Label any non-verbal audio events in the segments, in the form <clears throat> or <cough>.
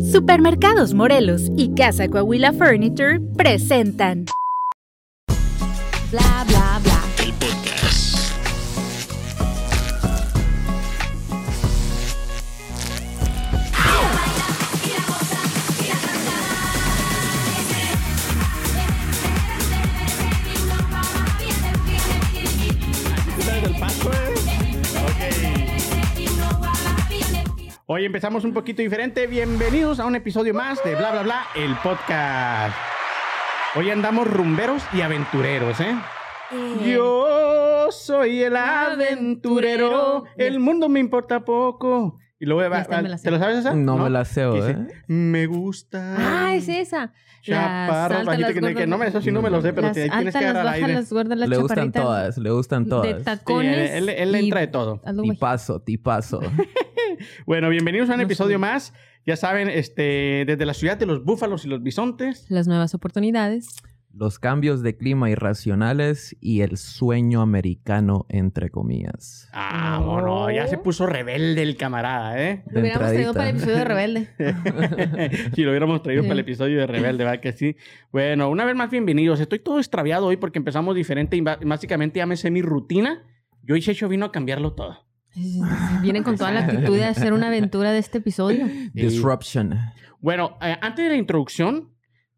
Supermercados Morelos y Casa Coahuila Furniture presentan Bla bla bla. Hoy empezamos un poquito diferente. Bienvenidos a un episodio más de Bla Bla Bla, el podcast. Hoy andamos rumberos y aventureros, ¿eh? Yo soy el aventurero, el mundo me importa poco. Y luego va, va- me la. ¿te lo sabes esa? No me la sé, ¿eh? Me gusta. Ah, es esa. Chaparro, Las bajito, que, no me, eso sí no me lo sé, pero las te, tienes que dar al aire. las gordas, las Le gustan todas, le gustan De todas. Sí, él, tacones. él- él y- entra de todo. Tipazo, tipazo. <laughs> <laughs> Bueno, bienvenidos a un No episodio más. Ya saben, este, desde la ciudad de los búfalos y los bisontes. Las nuevas oportunidades. Los cambios de clima irracionales y el sueño americano, entre comillas. Ah, bueno, ya se puso rebelde el camarada, ¿eh? De Lo hubiéramos traído para el episodio de Rebelde. <laughs> si lo hubiéramos traído Sí. para el episodio de Rebelde, ¿verdad que sí? Bueno, una vez más, bienvenidos. Estoy todo extraviado hoy porque empezamos diferente y básicamente ya me sé mi rutina. Yo y Checho vino a cambiarlo todo. Vienen con toda la actitud de hacer una aventura de este episodio. Disruption. Bueno, eh, antes de la introducción,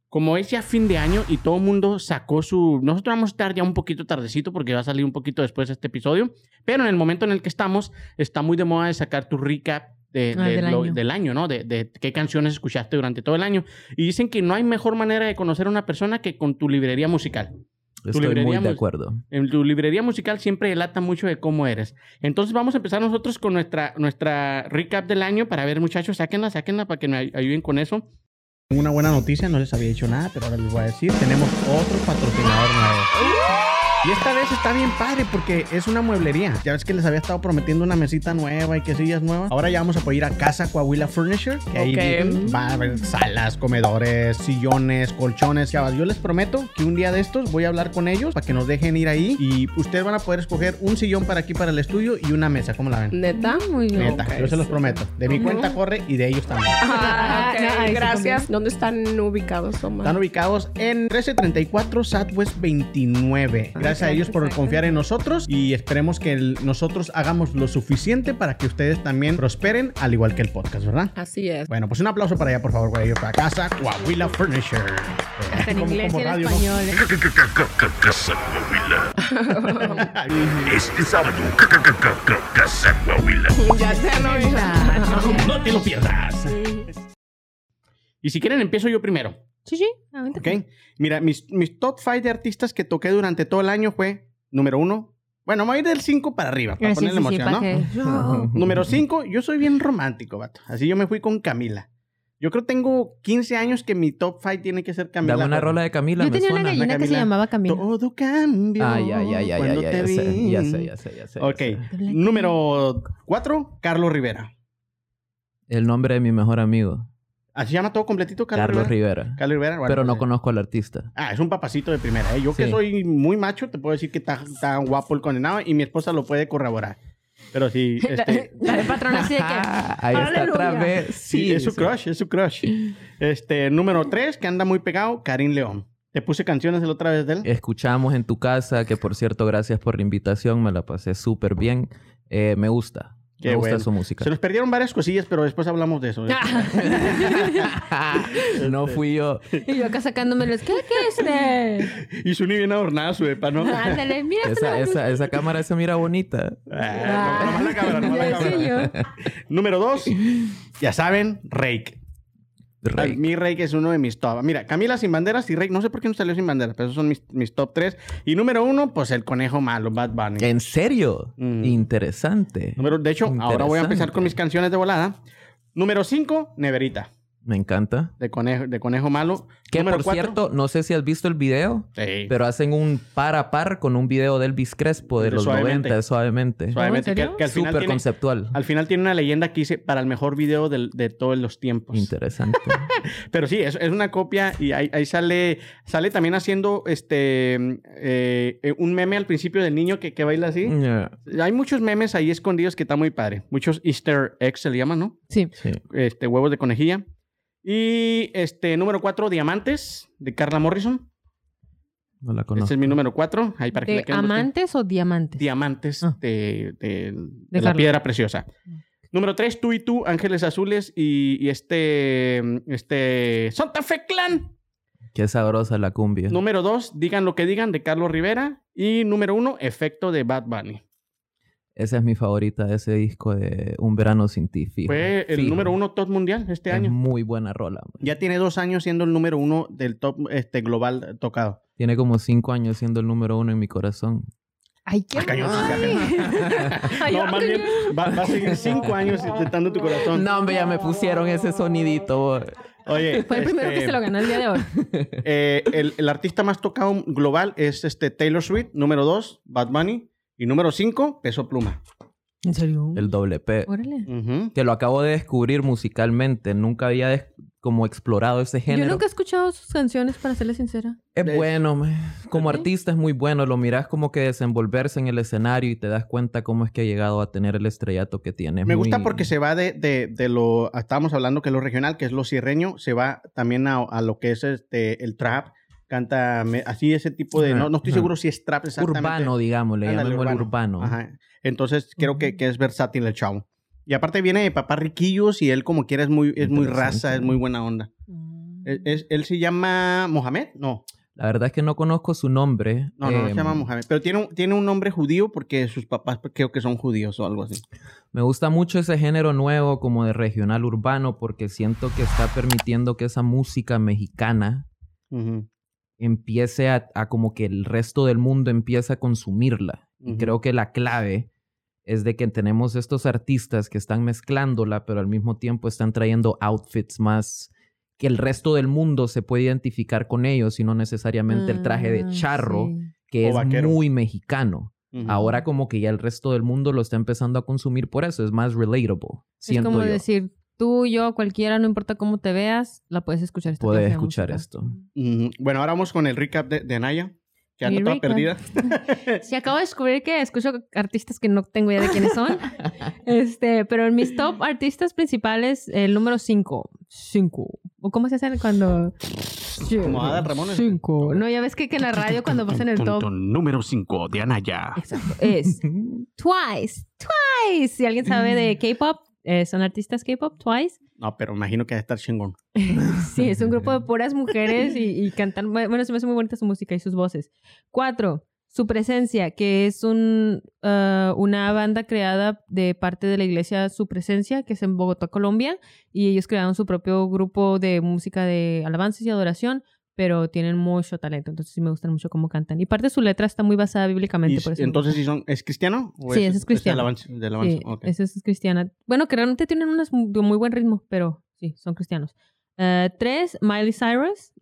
como es ya fin de año y todo el mundo sacó su... Nosotros vamos a estar ya un poquito tardecito porque va a salir un poquito después de este episodio, pero en el momento en el que estamos, está muy de moda de sacar tu recap de- Ah, de del lo- año. del año, ¿no? De, de qué canciones escuchaste durante todo el año. Y dicen que no hay mejor manera de conocer a una persona que con tu librería musical. Estoy librería muy de acuerdo. En tu librería musical siempre delata mucho de cómo eres. Entonces vamos a empezar nosotros con nuestra, nuestra recap del año para ver, muchachos, sáquenla, sáquenla para que me ay- ayuden con eso. Una buena noticia, no les había dicho nada, pero ahora les voy a decir, tenemos otro patrocinador nuevo. Y esta vez está bien padre porque es una mueblería. Ya ves que les había estado prometiendo una mesita nueva y que sillas nuevas. Ahora ya vamos a poder ir a Casa Coahuila Furniture, que ahí va a haber salas, comedores, sillones, colchones, chavas. Yo les prometo que un día de estos voy a hablar con ellos para que nos dejen ir ahí y ustedes van a poder escoger un sillón para aquí para el estudio y una mesa. ¿Cómo la ven? ¿Neta? Muy bien. Neta, yo se los prometo. De mi cuenta corre y de ellos también. Ah, Ah, no, ahí ok, sí gracias. ¿Dónde están ubicados, Omar? Están ubicados en 1334 Southwest 29. Gracias a ellos por confiar en nosotros y esperemos que el- nosotros hagamos lo suficiente para que ustedes también prosperen, al igual que el podcast, ¿verdad? Así es. Bueno, pues un aplauso para allá, por favor, güey. Para casa, Coahuila Furniture. Hasta en inglés y como en español. Casa Coahuila. <laughs> Este sábado, Casa Coahuila. Ya te lo No te lo pierdas. Y si quieren, empiezo yo primero. Sí, sí. ¿Ok? Mira, mis, mis top 5 de artistas que toqué durante todo el año fue, número uno, bueno, me voy a ir del 5 para arriba, para Ah, sí, ponerle sí, sí, emoción, para ¿no? que- <laughs> Número 5, yo soy bien romántico, vato. Así yo me fui con Camila. Yo creo que tengo 15 años que mi top 5 tiene que ser Camila. Dame una rola de Camila, Yo me tenía una suena. gallina que se Camila. llamaba Camila. Todo cambió. Ah, ya, ya, ya, ya, ya, te ya sé, ya sé, ya sé, ya sé. ya Ok. sé. Número 4, Carlos Rivera. El nombre de mi mejor amigo, ¿Así se llama todo completito, Carlos, Carlos Rivera? Rivera. Carlos Rivera. Bueno, Pero no pues, conozco al artista. Ah, es un papacito de primera. ¿eh? Yo que soy muy macho, te puedo decir que está, está guapo el condenado y mi esposa lo puede corroborar. Pero sí, <laughs> este, La así de que. Ah, ahí está otra vez. sí, es su sí. crush, es su crush. Este, número 3, que anda muy pegado, Karim León. Te puse canciones la otra vez de él. Escuchamos en tu casa, que por cierto, gracias por la invitación, me la pasé súper bien. Eh, me gusta, Qué me gusta bueno. su música. Se nos perdieron varias cosillas, pero después hablamos de eso. <laughs> ¿eh? no fui yo. y yo acá sacándomelos. ¿Qué, qué es este? Y Suni bien adornada su epa, ¿no? Ándale, mira Esa, esa, esa cámara se mira bonita. Ah, no, nomás la cámara, nomás la Ya sé cámara. yo. Número 2, ya saben, Rake. Rey. Mi Rake es uno de mis top. Mira, Camila sin banderas y Rake, no sé por qué no salió sin banderas, pero esos son mis, mis top 3. Y número 1, pues el conejo malo, Bad Bunny. ¿En serio? Mm. Interesante. Número, de hecho, ahora voy a empezar con mis canciones de volada. Número 5, Neverita. Me encanta. de conejo, de conejo malo. Que Número por cuatro. cierto, no sé si has visto el video, Sí. pero hacen un par a par con un video de Elvis Crespo de De los Suavemente. 90, de suavemente. Suavemente, ¿en que, serio? que al final Súper tiene, conceptual. al final tiene una leyenda que dice para el mejor video del- de todos los tiempos. Interesante. <laughs> Pero sí, es, es una copia y ahí, ahí sale, sale también haciendo este eh, eh, un meme al principio del niño que, que baila así. Yeah, Hay muchos memes ahí escondidos que está muy padre. Muchos Easter eggs se le llaman, ¿no? Sí. sí. Este, huevos de conejilla. Y este, número 4, Diamantes, de Carla Morrison. No la Ese conozco. es mi número 4. Ahí para que ¿De buscar. amantes o diamantes? Diamantes Ah. de, de- de la piedra preciosa. Número 3, tú y tú, Ángeles Azules y, y este, este Santa Fe Clan. Qué sabrosa la cumbia. Número 2, Digan lo que digan de Carlos Rivera. Y número 1, Efecto de Bad Bunny. Esa es mi favorita, ese disco de Un verano sin ti. fijo, Fue el fijo. número 1 top mundial este Es año. muy buena rola. man. Ya tiene dos años siendo el número uno del top este, global tocado. Tiene como cinco años siendo el número uno en mi corazón. Ay, qué Ay. <laughs> No, más bien va, va a seguir cinco años intentando tu corazón. No, hombre, ya me pusieron ese sonidito. boy. Oye, Fue el primero que este, se lo ganó el día de hoy. eh, el, el artista más tocado global es este Taylor Swift, número dos, Bad Bunny, y número cinco, Peso Pluma. ¿En serio? El doble P. Órale. Que lo acabo de descubrir musicalmente. Nunca había como explorado ese género. Yo nunca he escuchado sus canciones, para serle sincera. Es bueno, man. como ¿Sí? artista es muy bueno. Lo miras como que desenvolverse en el escenario y te das cuenta cómo es que ha llegado a tener el estrellato que tiene. Es Me gusta porque se va de, de, de lo, estábamos hablando que es lo regional, que es lo sierreño, se va también a, a lo que es este, el trap, canta así ese tipo de, no, no estoy seguro si es trap exactamente. urbano, digamos, le Ándale, llamamos el urbano. Ajá. Entonces creo que, que es versátil el chavo. Y aparte viene de papá riquillos y él como quiera es muy, es muy raza, es muy buena onda. Es- es- él se llama Mohamed, no, La verdad es que no conozco su nombre. no, no, no se Em, llama Mohamed, pero tiene un, tiene un nombre judío porque sus papás creo que son judíos o algo así. Me gusta mucho ese género nuevo como de regional urbano porque siento que está permitiendo que esa música mexicana Ujú. Empiece a, a como que el resto del mundo empiece a consumirla. Y creo que la clave es de que tenemos estos artistas que están mezclándola, pero al mismo tiempo están trayendo outfits más que el resto del mundo se puede identificar con ellos y no necesariamente el traje de Ah, charro, sí. que O es vaquero. muy mexicano. Ahora como que ya el resto del mundo lo está empezando a consumir por eso, es más relatable. Es Siento como yo. decir, tú, yo, cualquiera, no importa cómo te veas, la puedes escuchar. Esta Puedes escuchar esto. Ujú. Bueno, ahora vamos con el recap de, de Anaya, que anda toda perdida. <laughs> Sí, acabo de descubrir que escucho artistas que no tengo idea de quiénes son. <laughs> este, pero en mis top artistas principales, el número 5. 5. ¿O cómo se hace cuando...? Como Adal Ramones. 5. No, ya ves que, que en la radio cuando pasan el top... Número 5 de Anaya. Exacto. Es <laughs> Twice. Twice. Si alguien sabe de K-pop, eh, son artistas K-pop, Twice. No, pero imagino que debe estar chingón. <laughs> Sí, es un grupo de <laughs> puras mujeres y, y cantan. Bueno, se me hace muy bonita su música y sus voces. Cuatro, Su Presencia, que es un, ah, una banda creada de parte de la iglesia Su Presencia, que es en Bogotá, Colombia. Y ellos crearon su propio grupo de música de alabanzas y adoración, pero tienen mucho talento. Entonces sí me gustan mucho cómo cantan. Y parte de su letra está muy basada bíblicamente. Por eso entonces. ¿sí son, ¿es cristiano? ¿O Sí, ese es cristiano. de alabanza? de alabanza? Sí, Ok. esa es cristiana. Bueno, que realmente tienen unas mu- de muy buen ritmo, pero sí, son cristianos. Eh, tres, Miley Cyrus.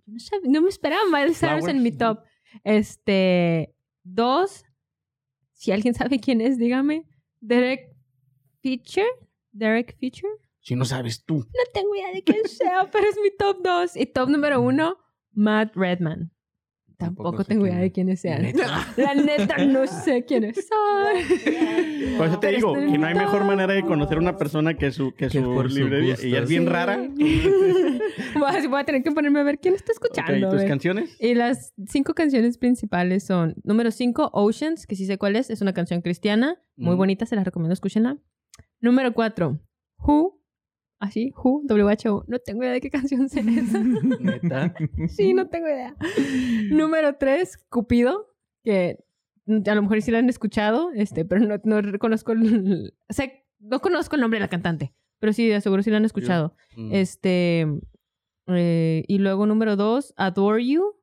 No, me esperaba Miley Cyrus en mi top. Este, dos, si alguien sabe quién es, dígame. Derek Fisher. Derek Fisher. Si no sabes tú. No tengo idea de quién sea, pero es mi top dos. Y top número uno, Matt Redman. Tampoco Tampoco tengo quién idea de es. quiénes sean. Neta. <laughs> La neta, no sé quiénes son. Por eso te Pero digo que no hay mejor manera de conocer a una persona que su, que su por librería. Y es bien Sí. rara. <laughs> voy, a, voy a tener que ponerme a ver quién está escuchando. a ¿Tus canciones? Y las cinco canciones principales son: número cinco, Oceans, que sí sé cuál es, es una canción cristiana, muy Mm. bonita, se las recomiendo, escúchenla. Número cuatro, Who, así, Who, W-H-O, no tengo idea de qué <laughs> canción sea esa. <laughs> Neta. sí, no tengo idea. Número tres, Cupido, que a lo mejor sí la han escuchado, este, pero no, no reconozco el, no conozco el nombre de la cantante, pero sí, de seguro sí la han escuchado. Mm. Este. eh, y luego número dos, Adore You,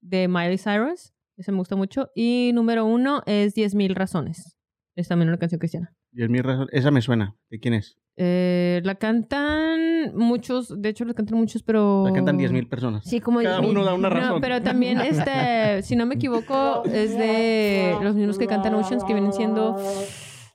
de Miley Cyrus. Ese me gusta mucho. Y número uno es 10.000 razones. Es también una canción cristiana. Diez mil razones. Esa me suena. ¿De quién es? Eh, la cantan muchos, de hecho la cantan muchos, pero... La cantan diez mil personas. Sí, como Cada 10,000. uno da una No, razón. pero también, este, si no me equivoco, es de los mismos que cantan Oceans, que vienen siendo...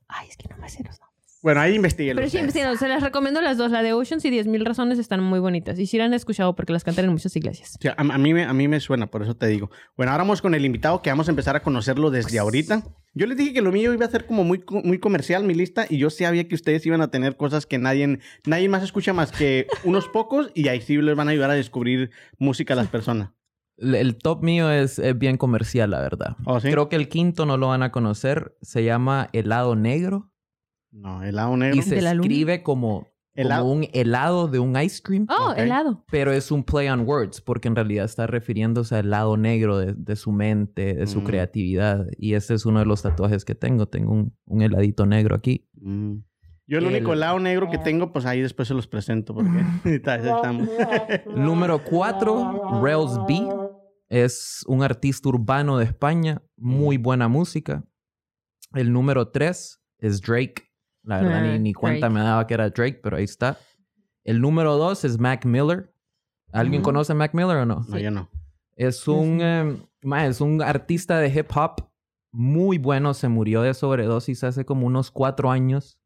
Ay, es que no me sé los. Bueno, ahí investigué. Pero sí, sí, no, se las recomiendo las dos. La de Oceans y 10.000 razones están muy bonitas. Y sí la han escuchado porque las cantan en muchas iglesias. Sí, a, a mí me, a mí me suena, por eso te digo. Bueno, ahora vamos con el invitado que vamos a empezar a conocerlo desde ahorita. Yo les dije que lo mío iba a ser como muy, muy comercial, mi lista, y yo sabía que ustedes iban a tener cosas que nadie, nadie más escucha más que unos <laughs> pocos, y ahí sí les van a ayudar a descubrir música a las personas. El, el top mío es, es bien comercial, la verdad. ¿Oh, sí? Creo que el quinto no lo van a conocer. Se llama helado negro. No, helado negro. Y se ¿De la luna? escribe como, Helado. como un helado de un ice cream. Oh, helado. Pero es un play on words, porque en realidad está refiriéndose al lado negro de, de su mente, de su Mm. creatividad. Y ese es uno de los tatuajes que tengo. Tengo un, un heladito negro aquí. Mm. Yo el, El- único helado negro que tengo, pues ahí después se los presento, porque <laughs> <laughs> ahí estamos. <laughs> Número 4, Rails B. Es un artista urbano de España. Muy buena música. El número 3 es Drake. La verdad, Ah, ni, ni cuenta Drake. me daba que era Drake, pero ahí está. El número 2 es Mac Miller. ¿Alguien conoce a Mac Miller o no? No, yo no. Es un, eh, ma, es un artista de hip hop muy bueno. Se murió de sobredosis hace como unos cuatro años.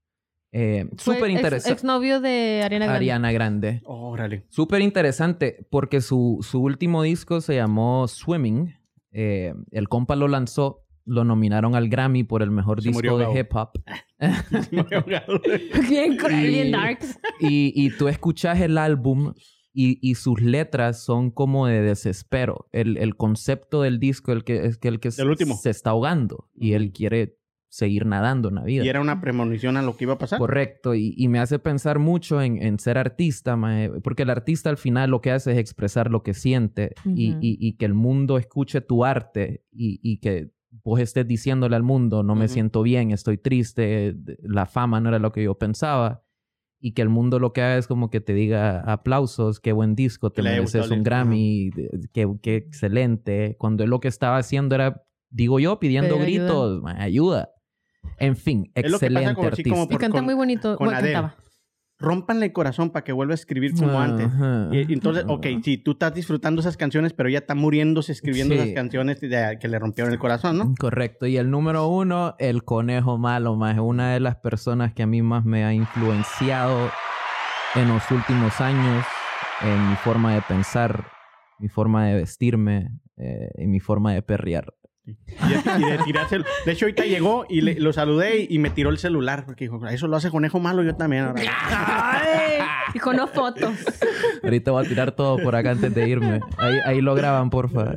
Eh, Súper ex- interesante. Exnovio de Ariana Grande. Ariana Grande. Órale. Súper interesante porque su, su último disco se llamó Swimming. Eh, el compa lo lanzó, lo nominaron al Grammy por el mejor Se murió disco de hip hop. <laughs> <laughs> Bien cruel, bien darks. Y, y tú escuchas el álbum y, y sus letras son como de desespero. El, el concepto del disco el que, es que el que último. se está ahogando y él quiere seguir nadando en la vida. Y era una premonición a lo que iba a pasar. Correcto, y, y me hace pensar mucho en, en ser artista, mae, porque el artista al final lo que hace es expresar lo que siente y, y- y que el mundo escuche tu arte y, y que vos estés diciéndole al mundo, no me siento bien, estoy triste, la fama no era lo que yo pensaba. Y que el mundo lo que haga es como que te diga aplausos, qué buen disco, te mereces un Grammy, qué, qué excelente. Cuando él lo que estaba haciendo era, digo yo, pidiendo gritos, ayuda. En fin, Es lo que pasa excelente artista. Y canta con- muy bonito. con Bueno, cantaba. Rómpanle el corazón para que vuelva a escribir como antes. Ajá. Y, y entonces, ok, sí, tú estás disfrutando esas canciones, pero ella está muriéndose escribiendo Sí. esas canciones de- que le rompieron el corazón, ¿no? Correcto. Y el número uno, el conejo malo, más una de las personas que a mí más me ha influenciado en los últimos años, en mi forma de pensar, mi forma de vestirme, eh, y mi forma de perrear. Y de, y de tirárselo. De hecho, ahorita llegó y le- lo saludé y, y me tiró el celular, porque dijo, eso lo hace conejo malo, yo también. ahora". Ay, dijo no fotos. Ahorita voy a tirar todo por acá antes de irme. Ahí, ahí lo graban, porfa.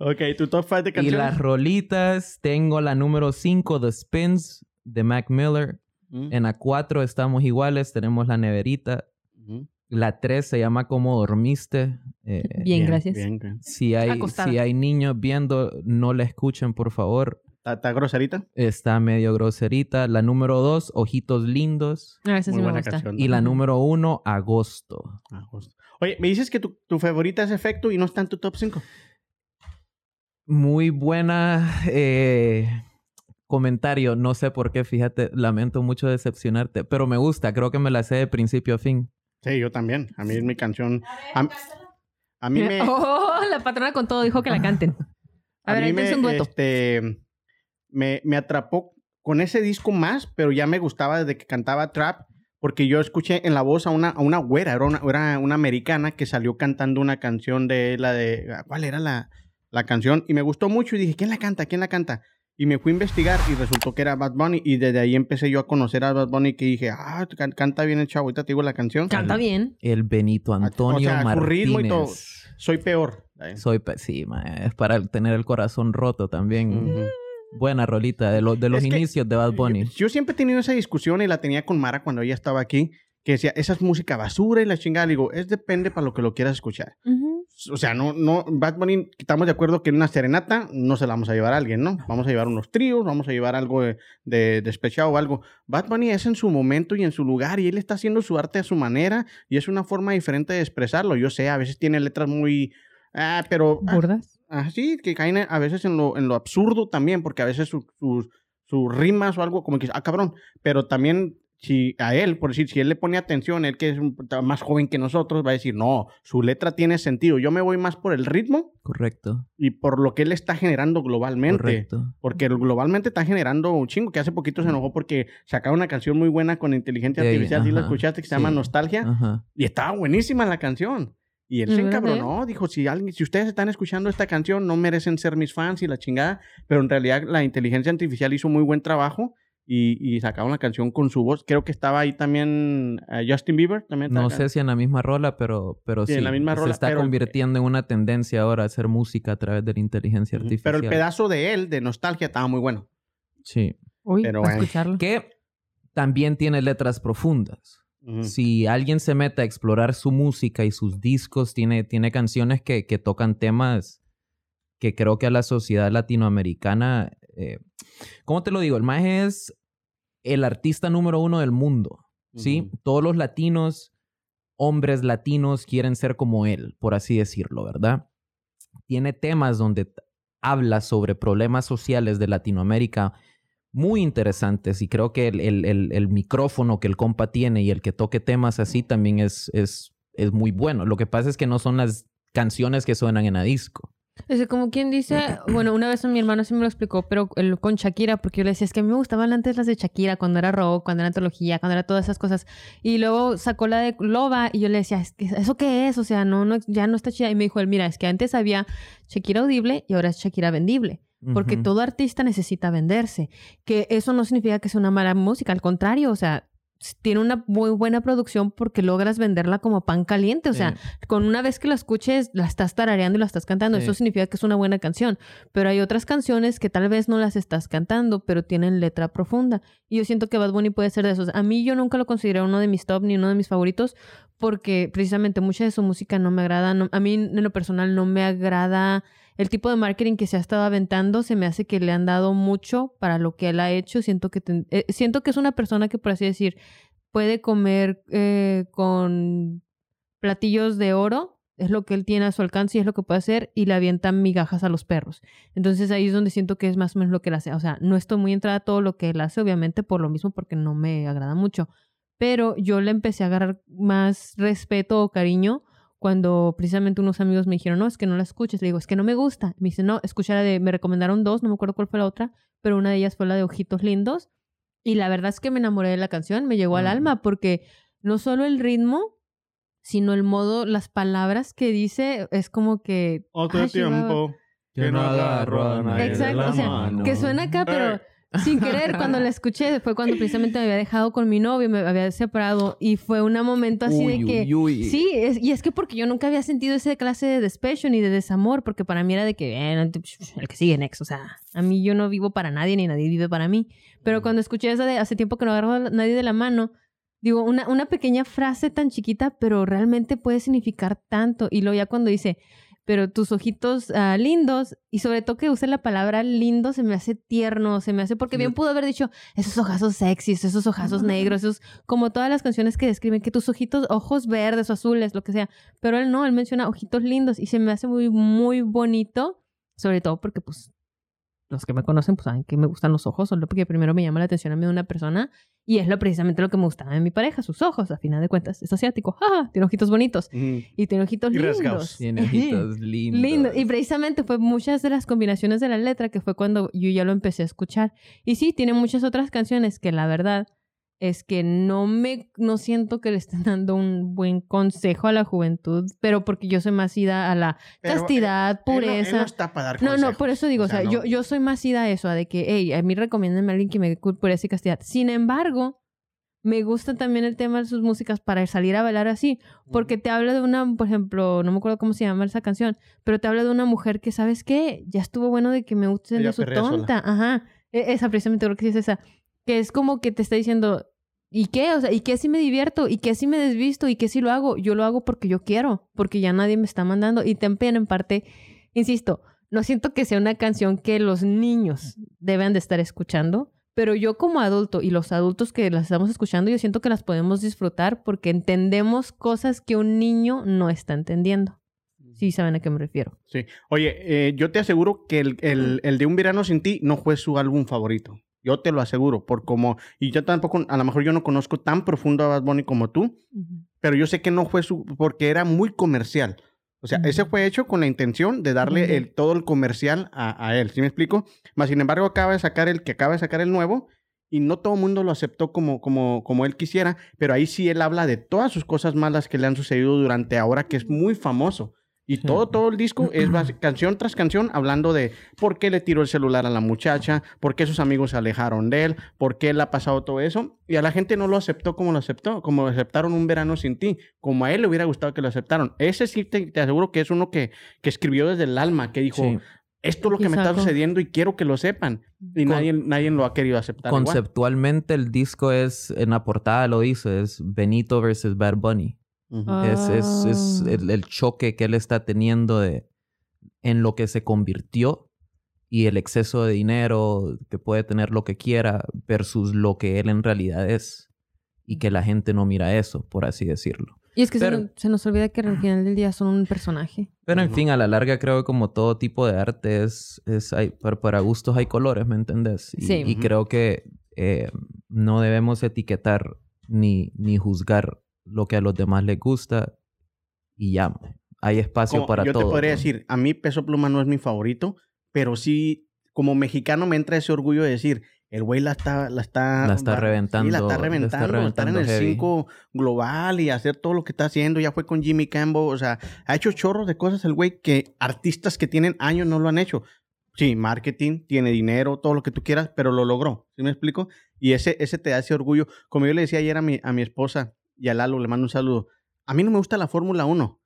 ok, tu top 5 de Y canciones. las rolitas, tengo la número 5, The Spins, de Mac Miller. Mm, En la 4 estamos iguales, tenemos la neverita. ujú. La 3 se llama ¿Cómo dormiste? Eh, <laughs> Bien, gracias. Bien, bien. si, hay, Acostada. si hay niños viendo, no la escuchen, por favor. ¿Está, groserita? Está medio groserita. La número 2, Ojitos Lindos. A veces Muy me buena gusta. canción. Y la número 1, Agosto. Ah, justo. Oye, me dices que tu, tu favorita es Efecto y no está en tu top 5. Muy buena eh, comentario. No sé por qué, fíjate, lamento mucho decepcionarte, pero me gusta. Creo que me la sé de principio a fin. Sí, yo también. A mí es mi canción. A, a mí me... <laughs> Oh, la patrona con todo dijo que la canten. A, ver, mí entonces un dueto. Este, me, me atrapó con ese disco más, pero ya me gustaba desde que cantaba trap, porque yo escuché en la voz a una, a una güera, era una, era una americana que salió cantando una canción de la de... ¿Cuál era la, la canción? Y me gustó mucho y dije, ¿quién la canta? ¿Quién la canta? Y me fui a investigar y resultó que era Bad Bunny y desde ahí empecé yo a conocer a Bad Bunny que dije, ah, can- canta bien el chavo, ahorita te digo la canción. Canta bien. El Benito Antonio o sea, su Martínez. ritmo y todo. Soy peor. Soy pésima. Es para tener el corazón roto también. Buena rolita de, los de los Es que- inicios de Bad Bunny. Yo, yo siempre he tenido esa discusión y la tenía con Mara cuando ella estaba aquí, que decía, esa es música basura y la chingada. Le digo, es depende para lo que lo quieras escuchar. O sea, no, no, Bad Bunny, estamos de acuerdo que en una serenata no se la vamos a llevar a alguien, ¿no? Vamos a llevar unos tríos, vamos a llevar algo de, de despechado o algo. Bad Bunny es en su momento y en su lugar y él está haciendo su arte a su manera y es una forma diferente de expresarlo. Yo sé, a veces tiene letras muy... Ah, pero... ah, ¿Burdas? Así, que caen a veces en lo, en lo absurdo también, porque a veces sus rimas o algo como que, ah, cabrón, pero también si a él, por decir, si él le pone atención, él que es un- más joven que nosotros, va a decir, no, su letra tiene sentido. Yo me voy más por el ritmo Correcto. y por lo que él está generando globalmente. Correcto. Porque globalmente está generando un chingo, que hace poquito se enojó porque sacaba una canción muy buena con inteligencia Sí, artificial, ¿sí la escuchaste? Que se llama. Nostalgia. Ajá. Y estaba buenísima la canción. Y él ¿De se encabronó, dijo, si, alguien, si ustedes están escuchando esta canción, no merecen ser mis fans y la chingada. Pero en realidad la inteligencia artificial hizo muy buen trabajo y, y sacaron la canción con su voz. Creo que estaba ahí también eh, Justin Bieber. También No sé si en la misma rola, pero, pero Sí, sí. en la misma se rola, está pero- convirtiendo en una tendencia ahora a hacer música a través de la inteligencia artificial. Pero el pedazo de él, de Nostalgia, estaba muy bueno. Sí. Uy, Pero bueno. escucharlo. Que también tiene letras profundas. Ujú. Si alguien se mete a explorar su música y sus discos, tiene, tiene canciones que, que tocan temas que creo que a la sociedad latinoamericana, eh, ¿cómo te lo digo? El más es el artista número uno del mundo, ¿sí? Todos los latinos, hombres latinos, quieren ser como él, por así decirlo, ¿verdad? Tiene temas donde habla sobre problemas sociales de Latinoamérica muy interesantes y creo que el, el- el- el micrófono que el compa tiene y el que toque temas así también es, es, es muy bueno. Lo que pasa es que no son las canciones que suenan en la disco. Es como quien dice, <clears throat> bueno, una vez mi hermano sí me lo explicó, pero el- con Shakira, porque yo le decía, es que a mí me gustaban antes las de Shakira, cuando era rock, cuando era antología, cuando era todas esas cosas. Y luego sacó la de Loba y yo le decía, es que, ¿eso qué es? O sea, no, no, ya no está chida. Y me dijo él, mira, es que antes había Shakira audible y ahora es Shakira vendible. Porque Ujú. todo artista necesita venderse. Que eso no significa que sea una mala música, al contrario, o sea, tiene una muy buena producción porque logras venderla como pan caliente. O sea, con una vez que la escuches, la estás tarareando y la estás cantando. Sí. Eso significa que es una buena canción. Pero hay otras canciones que tal vez no las estás cantando, pero tienen letra profunda. Y yo siento que Bad Bunny puede ser de esos. A mí yo nunca lo consideré uno de mis top ni uno de mis favoritos porque precisamente mucha de su música no me agrada. No- a mí en lo personal no me agrada el tipo de marketing que se ha estado aventando. Se me hace que le han dado mucho para lo que él ha hecho. Siento que, eh, siento que es una persona que, por así decir, puede comer eh, con platillos de oro, es lo que él tiene a su alcance y es lo que puede hacer, y le avientan migajas a los perros. Entonces ahí es donde siento que es más o menos lo que él hace. O sea, no estoy muy entrada a todo lo que él hace, obviamente, por lo mismo, porque no me agrada mucho. Pero yo le empecé a agarrar más respeto o cariño cuando precisamente unos amigos me dijeron, no, es que no la escuches. Le digo, es que no me gusta. Me dice, no, escucha la de, me recomendaron dos, no me acuerdo cuál fue la otra, pero una de ellas fue la de Ojitos Lindos. Y la verdad es que me enamoré de la canción, me llegó al alma, porque no solo el ritmo, sino el modo, las palabras que dice, es como que... Otro tiempo. Que no agarro a nadie de Exacto, la o sea, mano. que suena acá, pero sin querer, <laughs> cuando la escuché, fue cuando precisamente me había dejado con mi novio, me había separado, y fue un momento así de que... uy, uy. Sí, es- y es que porque yo nunca había sentido esa clase de despecho ni de desamor, porque para mí era de que, eh, el que sigue next, o sea, a mí yo no vivo para nadie ni nadie vive para mí. Pero cuando escuché esa de hace tiempo que no agarro a nadie de la mano, digo, una, una pequeña frase tan chiquita, pero realmente puede significar tanto. Y luego ya cuando dice, pero tus ojitos ah, lindos, y sobre todo que use la palabra lindo, se me hace tierno, se me hace, porque bien pudo haber dicho, esos ojazos sexys, esos ojazos negros, esos, como todas las canciones que describen que tus ojitos, ojos verdes o azules, lo que sea, pero él no, él menciona ojitos lindos y se me hace muy, muy bonito, sobre todo porque pues los que me conocen pues saben que me gustan los ojos, solo porque primero me llama la atención a mí de una persona y es lo precisamente lo que me gustaba de mi pareja, sus ojos, a final de cuentas, es asiático, <laughs> ¡ja! tiene ojitos bonitos y tiene ojitos Y lindos. rasgados. <laughs> Tiene ojitos lindos. Lindo. Y precisamente fue muchas de las combinaciones de la letra que fue cuando yo ya lo empecé a escuchar. Y sí, tiene muchas otras canciones que la verdad es que no me, no siento que le estén <laughs> dando un buen consejo a la juventud, pero porque yo soy más ida a la Pero, castidad, Él no- él pureza. no está para dar No, no, consejos. por eso digo, o sea, no. yo, yo soy más ida a eso, a de que, hey, a mí recomiéndenme a alguien que me dé pureza y castidad. Sin embargo, me gusta también el tema de sus músicas para salir a bailar así, porque te habla de una, por ejemplo, no me acuerdo cómo se llama esa canción, pero te habla de una mujer que, ¿sabes qué? Ya estuvo bueno de que me guste Ella de su perrea sola. tonta. Ajá. E- Esa precisamente creo que sí es esa. Que es como que te está diciendo, ¿y qué? O sea, ¿y qué si me divierto? ¿Y qué si me desvisto? ¿Y qué si lo hago? Yo lo hago porque yo quiero, porque ya nadie me está mandando. Y también en parte, insisto, no siento que sea una canción que los niños deben de estar escuchando, pero yo como adulto y los adultos que las estamos escuchando, yo siento que las podemos disfrutar porque entendemos cosas que un niño no está entendiendo. Sí, saben a qué me refiero. Sí. Oye, eh, yo te aseguro que el, el- el de Un Verano Sin Ti no fue su álbum favorito. Yo te lo aseguro, por como, y yo tampoco, a lo mejor yo no conozco tan profundo a Bad Bunny como tú, pero yo sé que no fue su, porque era muy comercial. O sea, ese fue hecho con la intención de darle el, todo el comercial a, a él, ¿sí me explico? Más sin embargo, acaba de sacar el que acaba de sacar el nuevo y no todo el mundo lo aceptó como, como, como él quisiera, pero ahí sí él habla de todas sus cosas malas que le han sucedido durante ahora que es muy famoso. Y todo, todo el disco es <clears throat> canción tras canción hablando de por qué le tiró el celular a la muchacha, por qué sus amigos se alejaron de él, por qué le ha pasado todo eso. Y a la gente no lo aceptó como lo aceptó, como lo aceptaron un verano sin ti, como a él le hubiera gustado que lo aceptaron. Ese sí te, te aseguro que es uno que, que escribió desde el alma, que dijo, Sí. esto es lo que me está sucediendo y quiero que lo sepan. Y Con- nadie, nadie lo ha querido aceptar. igual. Conceptualmente el disco es, en la portada lo dice, es Benito versus Bad Bunny. Ah. Es, es, es el, el choque que él está teniendo de, en lo que se convirtió y el exceso de dinero que puede tener lo que quiera versus lo que él en realidad es. Y que la gente no mira eso, por así decirlo. Y es que se Pero- nos- se, nos olvida que al final del día son un personaje. Pero en fin, a la larga creo que como todo tipo de arte es, es hay, para, para gustos hay colores, ¿me entendés? Y, Sí. y Ujú. creo que eh, no debemos etiquetar ni, ni juzgar lo que a los demás les gusta y ya. Hay espacio Como- para yo todo. te podría ¿no? decir, a mí Peso Pluma no es mi favorito, pero sí, como mexicano me entra ese orgullo de decir, el güey la está, la está, La está va- sí, la reventando, está la está reventando, estar en reventando el heavy. 5 global y hacer todo lo que está haciendo, ya fue con Jimmy Campbell, o sea, ha hecho chorros de cosas el güey que artistas que tienen años no lo han hecho. Sí, marketing, tiene dinero, todo lo que tú quieras, pero lo logró, ¿sí me explico? Y ese, ese te da ese orgullo. Como yo le decía ayer a mi, a mi esposa y a Lalo, le mando un saludo. A mí no me gusta la Fórmula 1,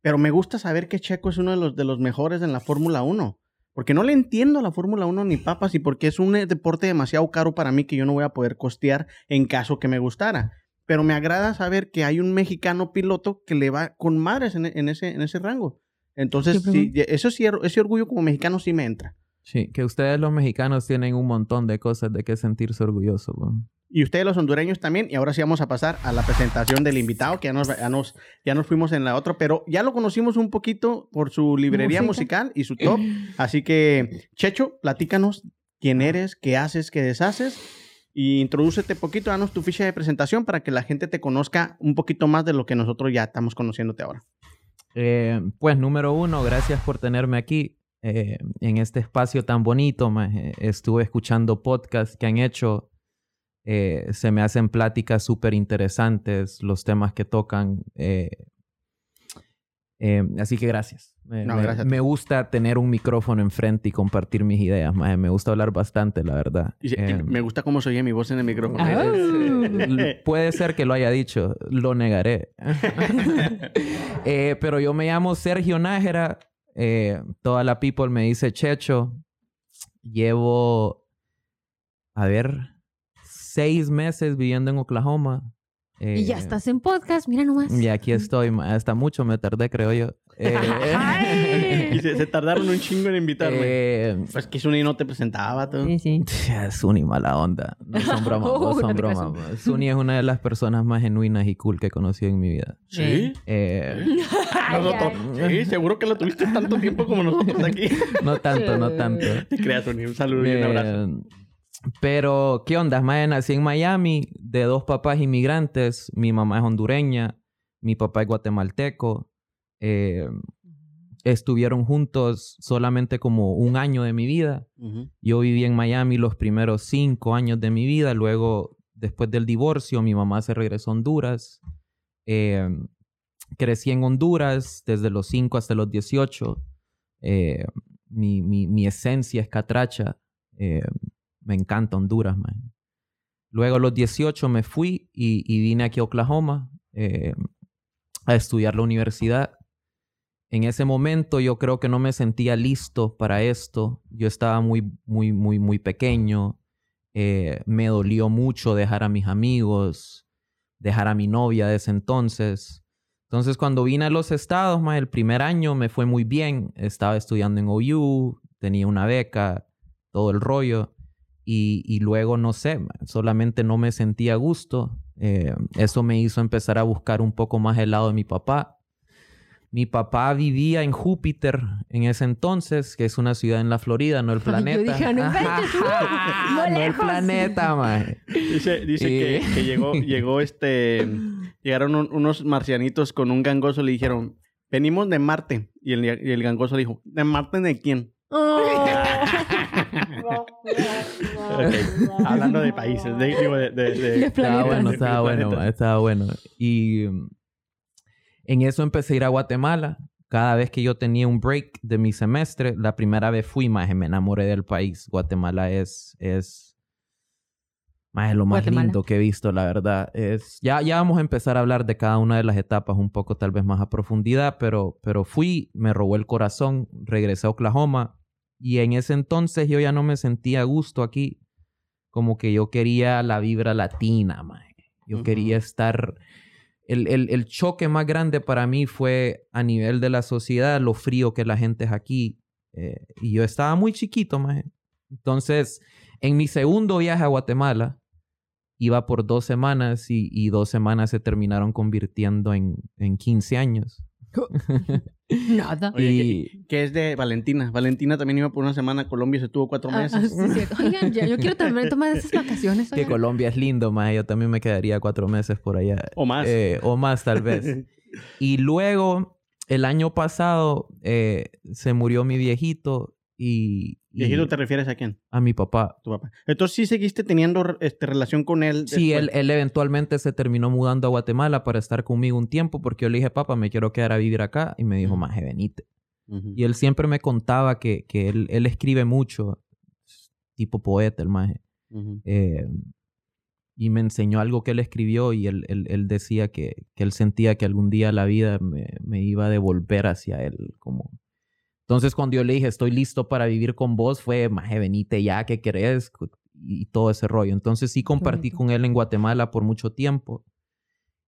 pero me gusta saber que Checo es uno de los, de los mejores en la Fórmula 1. Porque no le entiendo a la Fórmula 1 ni papas y porque es un eh, deporte demasiado caro para mí que yo no voy a poder costear en caso que me gustara. Pero me agrada saber que hay un mexicano piloto que le va con madres en, en ese, en ese rango. Entonces, sí, eso sí, ese orgullo como mexicano sí me entra. Sí, que ustedes los mexicanos tienen un montón de cosas de que sentirse orgullosos. ¿no? Y ustedes los hondureños también. Y ahora sí vamos a pasar a la presentación del invitado, que ya nos, ya nos, ya nos fuimos en la otra, pero ya lo conocimos un poquito por su librería Música. musical y su top. <laughs> Así que, Checho, platícanos quién eres, qué haces, qué deshaces. Y introdúcete poquito, danos tu ficha de presentación para que la gente te conozca un poquito más de lo que nosotros ya estamos conociéndote ahora. Eh, pues número uno, gracias por tenerme aquí eh, en este espacio tan bonito. Estuve escuchando podcasts que han hecho. Eh, se me hacen pláticas súper interesantes los temas que tocan. eh, eh, así que gracias. Me, No, gracias me gusta tener un micrófono enfrente y compartir mis ideas. maje. Me gusta hablar bastante, la verdad. Y, se- y Eh, me gusta cómo se oye mi voz en el micrófono. Ah. <laughs> Puede ser que lo haya dicho, lo negaré. <laughs> Eh, pero yo me llamo Sergio Nájera. eh, toda la people me dice Checho. Llevo, a ver, seis meses viviendo en Oklahoma. Y ya Eh, estás en podcast, mira nomás. Y aquí estoy. Hasta mucho me tardé, creo yo. <laughs> Eh, Y se, se tardaron un chingo en invitarme. eh, Pues que Suni no te presentaba. Tú. Sí, sí. <laughs> Suni, mala onda. No son bromas, no <laughs> Oh, no son bromas. ma. Suni es una de las personas más genuinas y cool que he conocido en mi vida. ¿Sí? Eh, Nosotros- sí, seguro que lo tuviste tanto tiempo como nosotros aquí. no tanto, no tanto. Te creas, Suni. Un saludo y un abrazo. Pero, ¿qué onda? Mae, nací en Miami de dos papás inmigrantes. Mi mamá es hondureña, mi papá es guatemalteco. Eh, estuvieron juntos solamente como un año de mi vida. Yo viví en Miami los primeros cinco años de mi vida. Luego, después del divorcio, mi mamá se regresó a Honduras. Eh, crecí en Honduras desde los 5 hasta los 18. Eh, mi, mi- mi esencia es catracha. Eh, me encanta Honduras, man. Luego a los 18 me fui y, vine aquí a Oklahoma eh, a estudiar la universidad. En ese momento yo creo que no me sentía listo para esto. Yo estaba muy, muy, muy, muy pequeño. Eh, me dolió mucho dejar a mis amigos, dejar a mi novia de ese entonces. Entonces cuando vine a los estados, más el primer año me fue muy bien. Estaba estudiando en OU, tenía una beca, todo el rollo. Y, y luego, no sé, solamente no me sentía a gusto. Eh, eso me hizo empezar a buscar un poco más el lado de mi papá. Mi papá vivía en Júpiter en ese entonces, que es una ciudad en la Florida, no el <laughs> planeta. Yo dije, no inventes, <laughs> tú, no no el planeta, maje. Dice, dice Y- que, que llegó, <laughs> llegó este. Llegaron un- unos marcianitos con un gangoso, le dijeron, venimos de Marte. Y el, y el gangoso dijo, ¿de Marte de quién? Ok, <laughs> Hablando de países, de, digo, de, de- de- De Estaba bueno, estaba bueno, estaba bueno. Y en eso empecé a ir a Guatemala. Cada vez que yo tenía un break de mi semestre, la primera vez fui, más me enamoré del país. Guatemala es, es, más lo más Guatemala. lindo que he visto, la verdad. Es, ya, ya vamos a empezar a hablar de cada una de las etapas un poco tal vez más a profundidad, pero, pero fui, me robó el corazón, regresé a Oklahoma y en ese entonces yo ya no me sentía a gusto aquí. Como que yo quería la vibra latina, mae. Yo quería estar... El, el- el choque más grande para mí fue a nivel de la sociedad, lo frío que la gente es aquí. Eh, y yo estaba muy chiquito, mae. Entonces, en mi segundo viaje a Guatemala, iba por dos semanas y, y dos semanas se terminaron convirtiendo en, en 15 años. <laughs> Nada. Oye, y que, que es de Valentina. Valentina también iba por una semana a Colombia y se tuvo cuatro Ah, ah, meses. sí, cierto. <laughs> Oigan, ya, yo quiero también tomar esas vacaciones. que. Colombia es lindo, mae. Yo también me quedaría cuatro meses por allá. O más. Eh, o más, tal vez. <laughs> Y luego, el año pasado, eh, se murió mi viejito y ¿Viejito te refieres a quién? a mi papá. Tu papá. Entonces sí seguiste teniendo este, relación con él. Sí, él, él eventualmente se terminó mudando a Guatemala para estar conmigo un tiempo porque yo le dije, papá, me quiero quedar a vivir acá. Y me dijo, maje, venite. Ujú. Y él siempre me contaba que, que él, él escribe mucho, tipo poeta, el maje. Ujú. Eh, y me enseñó algo que él escribió y él, él- él decía que, que él sentía que algún día la vida me, me iba a devolver hacia él. Como... Entonces cuando yo le dije, estoy listo para vivir con vos, fue, maje, venite ya, ¿qué querés? Y todo ese rollo. Entonces sí compartí con él en Guatemala por mucho tiempo.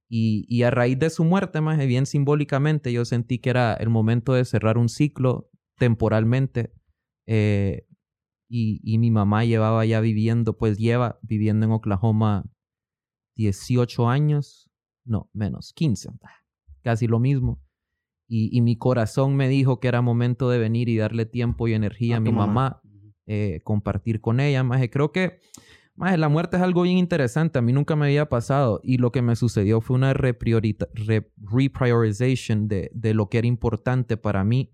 Y, y a raíz de su muerte, maje, bien simbólicamente, yo sentí que era el momento de cerrar un ciclo temporalmente. Eh, y, y mi mamá llevaba ya viviendo, pues lleva viviendo en Oklahoma 18 años, no, menos, 15, ah, casi lo mismo. Y, y mi corazón me dijo que era momento de venir y darle tiempo y energía a, tu mi mamá, Ujú. eh, compartir con ella. Más creo que maje, la muerte es algo bien interesante. A mí nunca me había pasado. Y lo que me sucedió fue una repriorita- re- repriorization de, de lo que era importante para mí.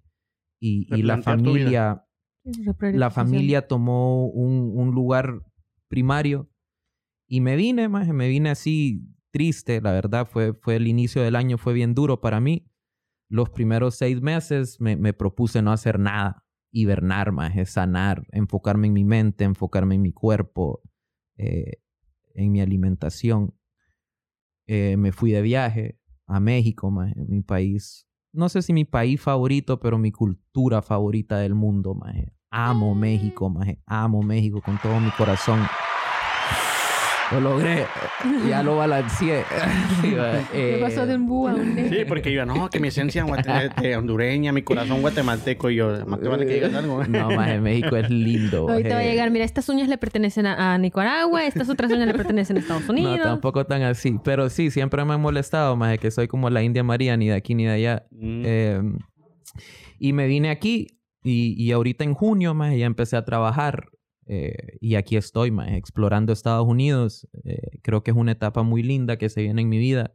Y, y la familia la familia tomó un, un lugar primario y me vine, maje, me vine así triste, la verdad, fue, fue el inicio del año, fue bien duro para mí. Los primeros seis meses me, me propuse no hacer nada, hibernar, maje, sanar, enfocarme en mi mente, enfocarme en mi cuerpo, eh, en mi alimentación. Eh, me fui de viaje a México, maje, mi país. No sé si mi país favorito, pero mi cultura favorita del mundo, maje. Amo México, maje. Amo México con todo mi corazón. Lo logré. Ya lo balanceé. <laughs> Sí, Eh, pasó de un búho a un negro. Sí, porque yo, no, que mi esencia de hondureña, mi corazón guatemalteco, y yo, más te vale que digas algo. No, maje, México es lindo. Ahorita va a llegar, mira, estas uñas le pertenecen a, a Nicaragua, estas otras uñas le pertenecen a Estados <laughs> Unidos. No, tampoco tan así. Pero sí, siempre me ha molestado, maje, que soy como la India María, ni de aquí ni de allá. Mm. Eh, y me vine aquí y, y ahorita en junio, maje, ya empecé a trabajar. Eh, y aquí estoy, explorando Estados Unidos. Eh, creo que es una etapa muy linda que se viene en mi vida.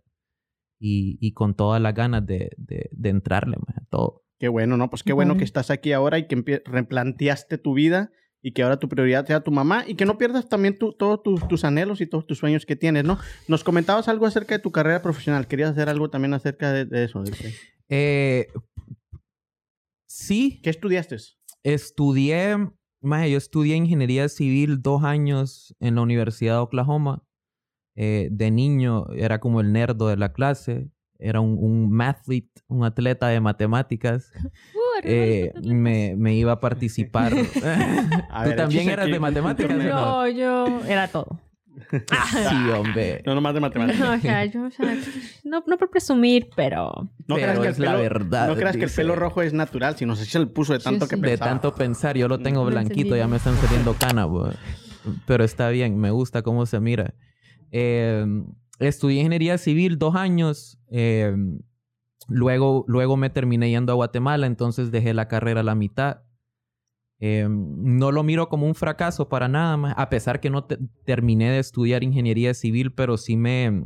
Y, y con todas las ganas de, de, de entrarle, a todo. Qué bueno, ¿no? Pues qué bueno que estás aquí ahora y que replanteaste tu vida y que ahora tu prioridad sea tu mamá y que no pierdas también tu- todos tus, tus anhelos y todos tus sueños que tienes, ¿no? Nos comentabas algo acerca de tu carrera profesional. Querías hacer algo también acerca de, de eso. Eh, sí, ¿Qué estudiaste? Estudié, maje, yo estudié ingeniería civil dos años en la Universidad de Oklahoma. Eh, de niño era como el nerdo de la clase. Era un, un mathlete, un atleta de matemáticas. <laughs> Uh, Eh, me, me iba a participar. <laughs> <laughs> A ¿Tú ver, también eras de matemáticas? No, yo era todo. <laughs> Sí, hombre. No nomás de matemáticas. No, o sea, yo, o sea, no, no por presumir, pero No Pero creas que el es la verdad, No creas que el pelo rojo es natural, sino se le puso de tanto que sí. De pensaba. tanto pensar, yo lo tengo Me blanquito, ya me están saliendo canas, pero está bien, me gusta cómo se mira. Eh, estudié ingeniería civil dos años. eh, luego, luego me terminé yendo a Guatemala, entonces dejé la carrera a la mitad. Eh, no lo miro como un fracaso para nada más, a pesar que no te- terminé de estudiar ingeniería civil, pero sí me,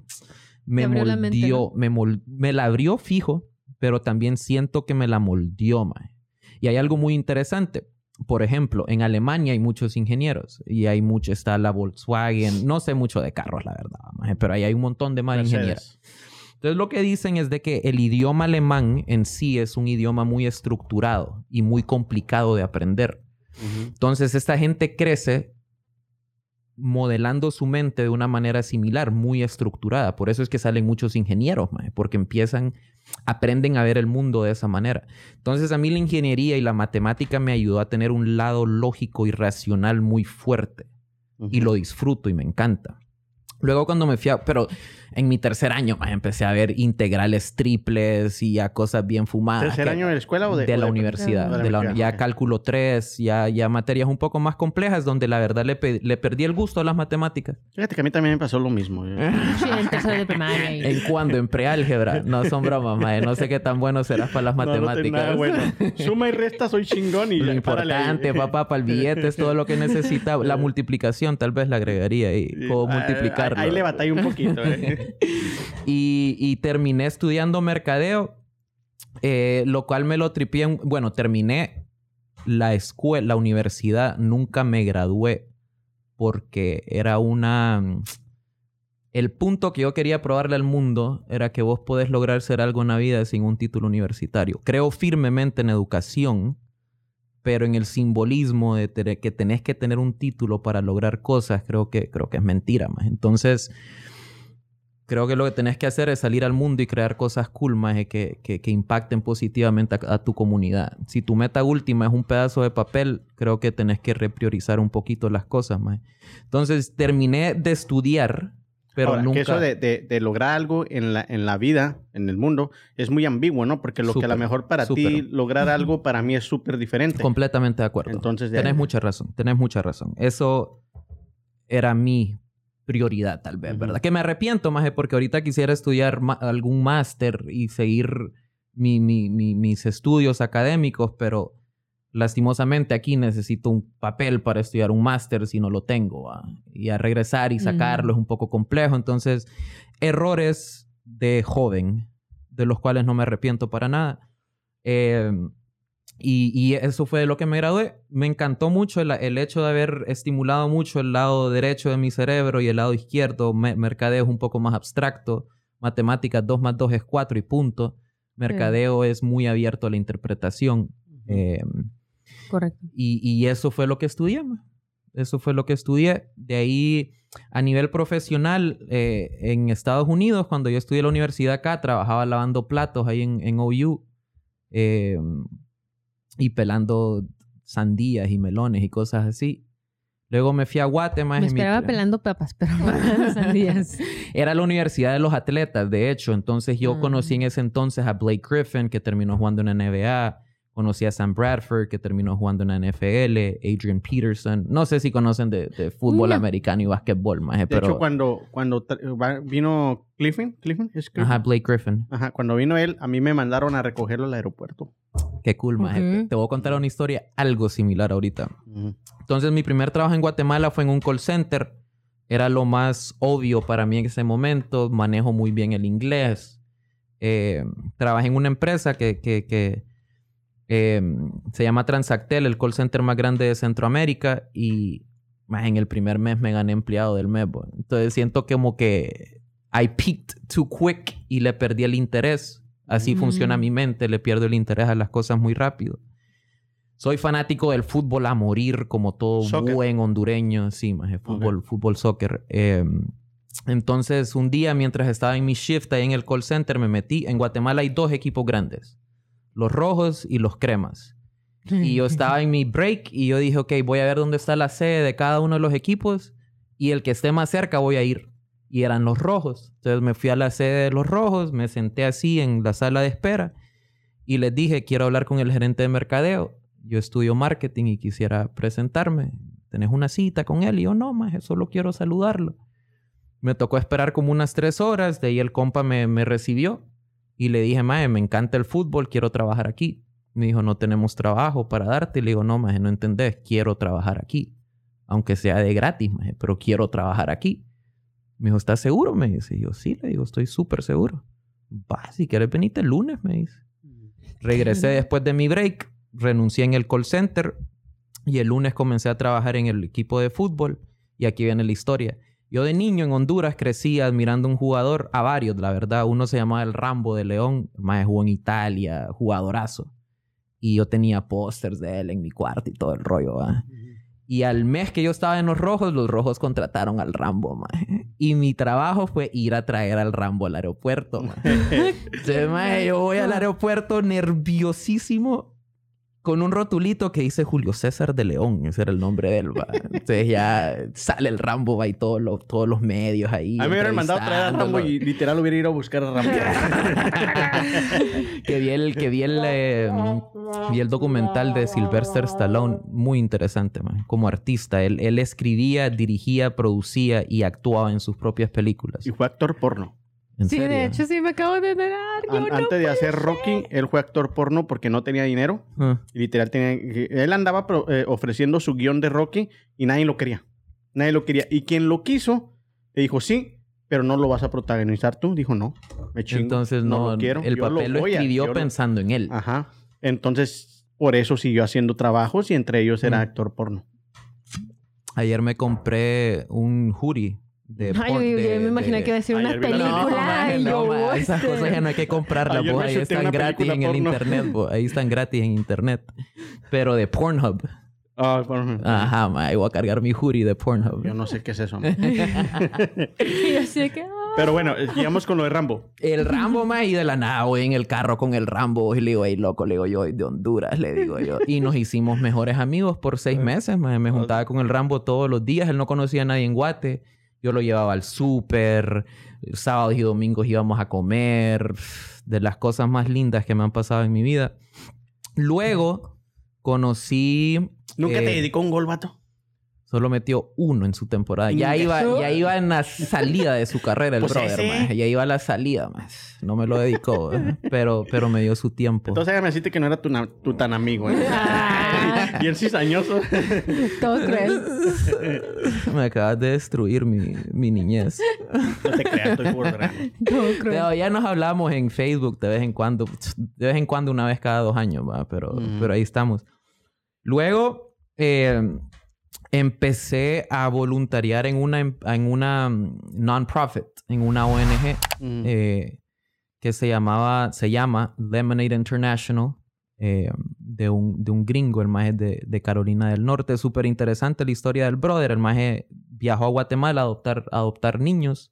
me abrió la mente, me, mol- me la abrió fijo, pero también siento que me la moldeó, mae. Y hay algo muy interesante. Por ejemplo, en Alemania hay muchos ingenieros y hay mucho, está la Volkswagen, no sé mucho de carros, la verdad, pero ahí hay un montón de más ingenieros. Entonces lo que dicen es de que el idioma alemán en sí es un idioma muy estructurado y muy complicado de aprender. Entonces esta gente crece modelando su mente de una manera similar, muy estructurada. Por eso es que salen muchos ingenieros, mae, porque empiezan, aprenden a ver el mundo de esa manera. Entonces a mí la ingeniería y la matemática me ayudó a tener un lado lógico y racional muy fuerte y lo disfruto y me encanta. Luego cuando me fui a... Pero en mi tercer año empecé a ver integrales triples y a cosas bien fumadas. ¿Tercer que- año de la escuela o de, de, o la de- universidad. de la de la ya ok. cálculo 3, ya, ya materias un poco más complejas donde la verdad le, pe- le perdí el gusto a las matemáticas. Fíjate que a mí también me pasó lo mismo. eh. <laughs> Sí, en tercero de primaria. y- ¿En cuándo? En preálgebra. No son bromas, mae. No sé qué tan bueno serás para las No, no tengo matemáticas. nada bueno. <laughs> Suma y resta, soy chingón y Lo ahí. importante, papá, para el billete es todo lo que necesita. La multiplicación tal vez le agregaría y cómo multiplicarlo. Ahí le batallé un poquito. eh. <laughs> y, terminé estudiando mercadeo, eh, lo cual me lo tripié. en- Bueno, terminé la escuela, la universidad, nunca me gradué porque era una... El punto que yo quería probarle al mundo era que vos podés lograr ser algo en la vida sin un título universitario. Creo firmemente en educación, pero en el simbolismo de que tenés que tener un título para lograr cosas, creo que, creo que es mentira más. Entonces, creo que lo que tenés que hacer es salir al mundo y crear cosas cool, más que, que, que impacten positivamente a, a tu comunidad. Si tu meta última es un pedazo de papel, creo que tenés que repriorizar un poquito las cosas, más. Entonces, terminé de estudiar, pero Ahora, nunca... que eso de, de- de lograr algo en la, en la vida, en el mundo, es muy ambiguo, ¿no? Porque lo que a lo mejor para ti súper. lograr algo, para mí es súper diferente. Completamente de acuerdo. Entonces, de- tenés mucha razón, tenés mucha razón. Eso era mi prioridad, tal vez. ¿verdad? Que me arrepiento más porque ahorita quisiera estudiar algún máster y seguir mi- mi- mi- mis estudios académicos, pero lastimosamente aquí necesito un papel para estudiar un máster si no lo tengo. ¿va? Y a regresar y sacarlo es un poco complejo. Entonces, errores de joven, de los cuales no me arrepiento para nada. Eh, y, y eso fue de lo que me gradué. Me encantó mucho el, el hecho de haber estimulado mucho el lado derecho de mi cerebro y el lado izquierdo. Me- mercadeo es un poco más abstracto. Matemáticas 2 más 2 es 4 y punto. Mercadeo es muy abierto a la interpretación. Eh, Correcto. y, y eso fue lo que estudié. Eso fue lo que estudié. De ahí, a nivel profesional, eh, en Estados Unidos, cuando yo estudié en la universidad acá, trabajaba lavando platos ahí en, en OU eh, y pelando sandías y melones y cosas así. Luego me fui a Guatemala. Me esperaba pelando papas, pero <laughs> sandías. <laughs> Era la Universidad de los Atletas, de hecho. Entonces yo Ah. conocí en ese entonces a Blake Griffin, que terminó jugando en la NBA. Conocí a Sam Bradford, que terminó jugando en la NFL. Adrian Peterson. No sé si conocen de, de fútbol No. americano y básquetbol, maje, De pero... hecho, cuando, cuando vino Clifford, Clifford, ¿es Clifford? Ajá, Blake Griffin. Ajá, cuando vino él, a mí me mandaron a recogerlo al aeropuerto. Qué cool, maje. Te- voy a contar una historia algo similar ahorita. Entonces, mi primer trabajo en Guatemala fue en un call center. Era lo más obvio para mí en ese momento. Manejo muy bien el inglés. Eh, trabajé en una empresa que, que- que, eh, se llama Transactel, el call center más grande de Centroamérica. Y más en el primer mes me gané empleado del mes. bo. Entonces, siento como que I peaked too quick y le perdí el interés. Así Mm. funciona mi mente. Le pierdo el interés a las cosas muy rápido. Soy fanático del fútbol a morir, como todo Soccer. buen hondureño. Sí, maje, fútbol, fútbol, soccer. Eh, entonces, un día, mientras estaba en mi shift ahí en el call center, me metí. En Guatemala hay dos equipos grandes: los rojos y los cremas. Y yo <laughs> estaba en mi break y yo dije, ok, voy a ver dónde está la sede de cada uno de los equipos y el que esté más cerca voy a ir. Y eran los rojos. Entonces me fui a la sede de los rojos, me senté así en la sala de espera y les dije, quiero hablar con el gerente de mercadeo. Yo estudio marketing y quisiera presentarme. ¿Tenés una cita con él? Y yo, no, más, solo quiero saludarlo. Me tocó esperar como unas tres horas, de ahí el compa me, me recibió Y le dije, maje, me encanta el fútbol, quiero trabajar aquí. Me dijo, no tenemos trabajo para darte. Y le digo, no, maje, no entendés, quiero trabajar aquí. Aunque sea de gratis, maje, pero quiero trabajar aquí. Me dijo, ¿estás seguro? Me dice. Y yo, sí, le digo, estoy súper seguro. Va, si quieres venirte el lunes, me dice. Regresé <laughs> después de mi break, renuncié en el call center y el lunes comencé a trabajar en el equipo de fútbol. Y aquí viene la historia. Yo de niño en Honduras crecí admirando a un jugador, a varios, la verdad. Uno se llamaba el Rambo de León, más jugó en Italia, jugadorazo. Y yo tenía pósters de él en mi cuarto y todo el rollo. Y al mes que yo estaba en los rojos, los rojos contrataron al Rambo, maje. <laughs> Y mi trabajo fue ir a traer al Rambo al aeropuerto, maje. <laughs> Entonces, maje, yo voy al aeropuerto nerviosísimo con un rotulito que dice Julio César de León. Ese era el nombre de él, va. Entonces ya sale el Rambo, va, y todos los, todos los medios ahí. A mí me hubieran mandado a traer a Rambo y literal hubiera ido a buscar a Rambo. <laughs> que vi el, que vi el, eh, vi el documental de Sylvester Stallone, muy interesante, man. como artista. Él, él escribía, dirigía, producía y actuaba en sus propias películas. y fue actor porno. ¿En Sí, serio? de hecho sí me acabo de enterar. An- no antes de hacer ser. Rocky, él fue actor porno porque no tenía dinero. Ah, Y literal tenía él andaba pro- eh, ofreciendo su guion de Rocky y nadie lo quería. Nadie lo quería. Y quien lo quiso, le dijo, sí, pero no lo vas a protagonizar tú. Dijo, no, me chingo. Entonces no, lo quiero. el Yo papel lo, a- escribió lo- pensando en él. Ajá. Entonces, por eso siguió haciendo trabajos y entre ellos era Mm. actor porno. Ayer me compré un hoodie de Ay, yo, yo me imaginé de- que iba a ser una Ayer vi la- No, no, esas cosas ya no hay que comprarlas, ahí están gratis en el porno. internet, vos, ahí están gratis en internet. Pero de Pornhub. Ah, porno. Ajá, maje, voy a cargar mi hoodie de Pornhub. Yo no sé qué es eso. <laughs> yo de que, ah. Pero bueno, eh, sigamos con lo de Rambo. El Rambo, más y de la nada voy en el carro con el Rambo y le digo, hey, loco, le digo yo, de Honduras, le digo yo. Y nos hicimos mejores amigos por seis meses, maje. Me juntaba con el Rambo todos los días. Él no conocía a nadie en Guate. Yo lo llevaba al súper. Sábados y domingos íbamos a comer. De las cosas más lindas que me han pasado en mi vida. Luego conocí... ¿Nunca eh, te dedicó un gol, vato? Solo metió uno en su temporada. Ya iba, ya iba en la salida de su carrera el Pues brother, ese. Ya iba a la salida, más. No me lo dedicó, eh. pero, pero me dio su tiempo. Entonces ya me deciste que no era tu, tu tan amigo. ¿eh? <laughs> Bien cizañoso. <laughs> Todo cruel. me acabas de destruir mi, mi niñez. no te creas, estoy por. Todo cruel. Pero ya nos hablamos en Facebook de vez en cuando. De vez en cuando, una vez cada dos años, ¿va? Pero, Mm. pero ahí estamos. Luego, eh, empecé a voluntariar en una, en una non-profit, en una ONG. Mm. eh, que se llamaba, se llama Lemonade International, eh, de, un, de un gringo, el maje de, de Carolina del Norte. Súper interesante la historia del brother. El maje viajó a Guatemala a adoptar, a adoptar niños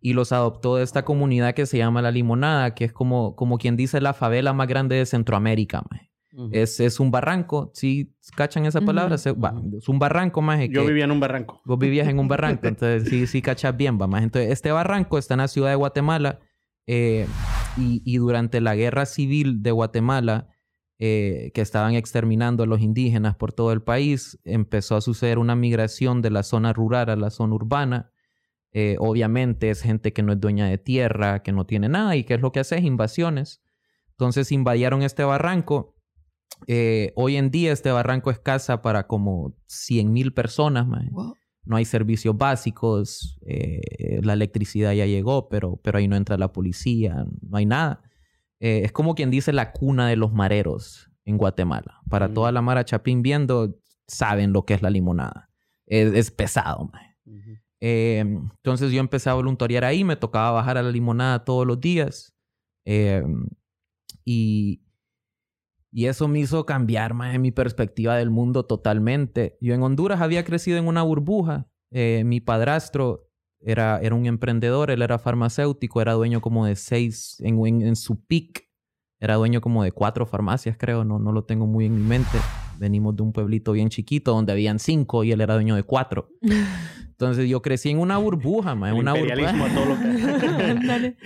y los adoptó de esta comunidad que se llama La Limonada, que es como, como quien dice la favela más grande de Centroamérica, maje. Es, es un barranco, ¿sí cachan esa palabra? Se- va, es un barranco, maje. Yo vivía en un barranco. Vos vivías en un barranco, <laughs> entonces sí, sí cachas bien, va más. Entonces, este barranco está en la ciudad de Guatemala eh, y, y durante la guerra civil de Guatemala, eh, que estaban exterminando a los indígenas por todo el país, empezó a suceder una migración de la zona rural a la zona urbana. Eh, obviamente es gente que no es dueña de tierra, que no tiene nada y que es lo que hace es invasiones. Entonces invadieron este barranco. Eh, hoy en día este barranco es casa para como 100 mil personas, no hay servicios básicos, eh, la electricidad ya llegó, pero, pero ahí no entra la policía, no hay nada. Eh, es como quien dice la cuna de los mareros en Guatemala. Para Mm. toda la Mara Chapín viendo, saben lo que es la limonada. Es, es pesado, mae. Eh, entonces yo empecé a voluntariar ahí, me tocaba bajar a la limonada todos los días. Eh, y, y eso me hizo cambiar más mi perspectiva del mundo totalmente. Yo en Honduras había crecido en una burbuja. Eh, mi padrastro era, era un emprendedor, él era farmacéutico, era dueño como de seis, en, en, en su peak, era dueño como de cuatro farmacias, creo, no, no lo tengo muy en mi mente. Venimos de un pueblito bien chiquito donde habían cinco y él era dueño de cuatro. <laughs> Entonces yo crecí en una burbuja, ma, en El una burbuja. a todo lo que... <laughs> <laughs> Ándale.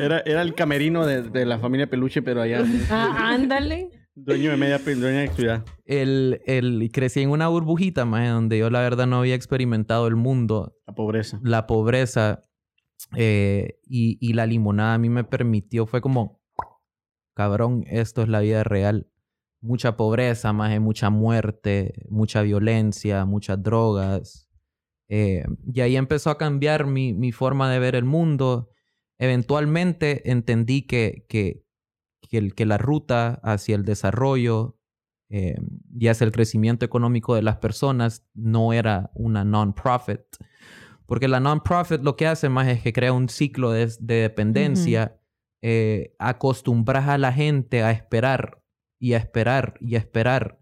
era, era el camerino de, de la familia Peluche, pero allá Ah, ándale. Dueño de media dueño de ciudad. El, el, crecí en una burbujita, ma, donde yo la verdad no había experimentado el mundo La pobreza. la pobreza Eh, y, y la limonada a mí me permitió, fue como, cabrón, esto es la vida real. Mucha pobreza, más de mucha muerte, mucha violencia, muchas drogas. Eh, y ahí empezó a cambiar mi, mi forma de ver el mundo. Eventualmente entendí que, que, que, el- que la ruta hacia el desarrollo eh, y hacia el crecimiento económico de las personas no era una non-profit. Porque la non-profit lo que hace más es que crea un ciclo de, de dependencia, eh, acostumbras a la gente a esperar y a esperar y a esperar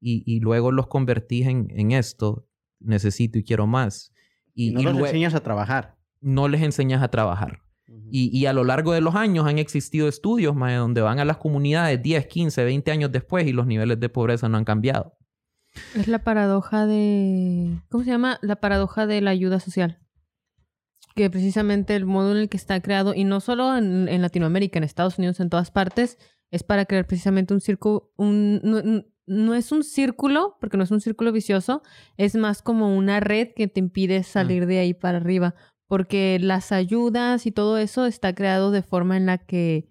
y, y luego los convertís en, en esto, necesito y quiero más. Y, Y no y lue- enseñas a trabajar. no les enseñas a trabajar. Y, y a lo largo de los años han existido estudios mae, donde van a las comunidades 10, 15, 20 años después y los niveles de pobreza no han cambiado. Es la paradoja de... ¿Cómo se llama? La paradoja de la ayuda social. Que precisamente el modo en el que está creado, y no solo en, en Latinoamérica, en Estados Unidos, en todas partes, es para crear precisamente un círculo... Un, no, no- no es un círculo, porque no es un círculo vicioso, es más como una red que te impide salir de ahí para arriba. Porque las ayudas y todo eso está creado de forma en la que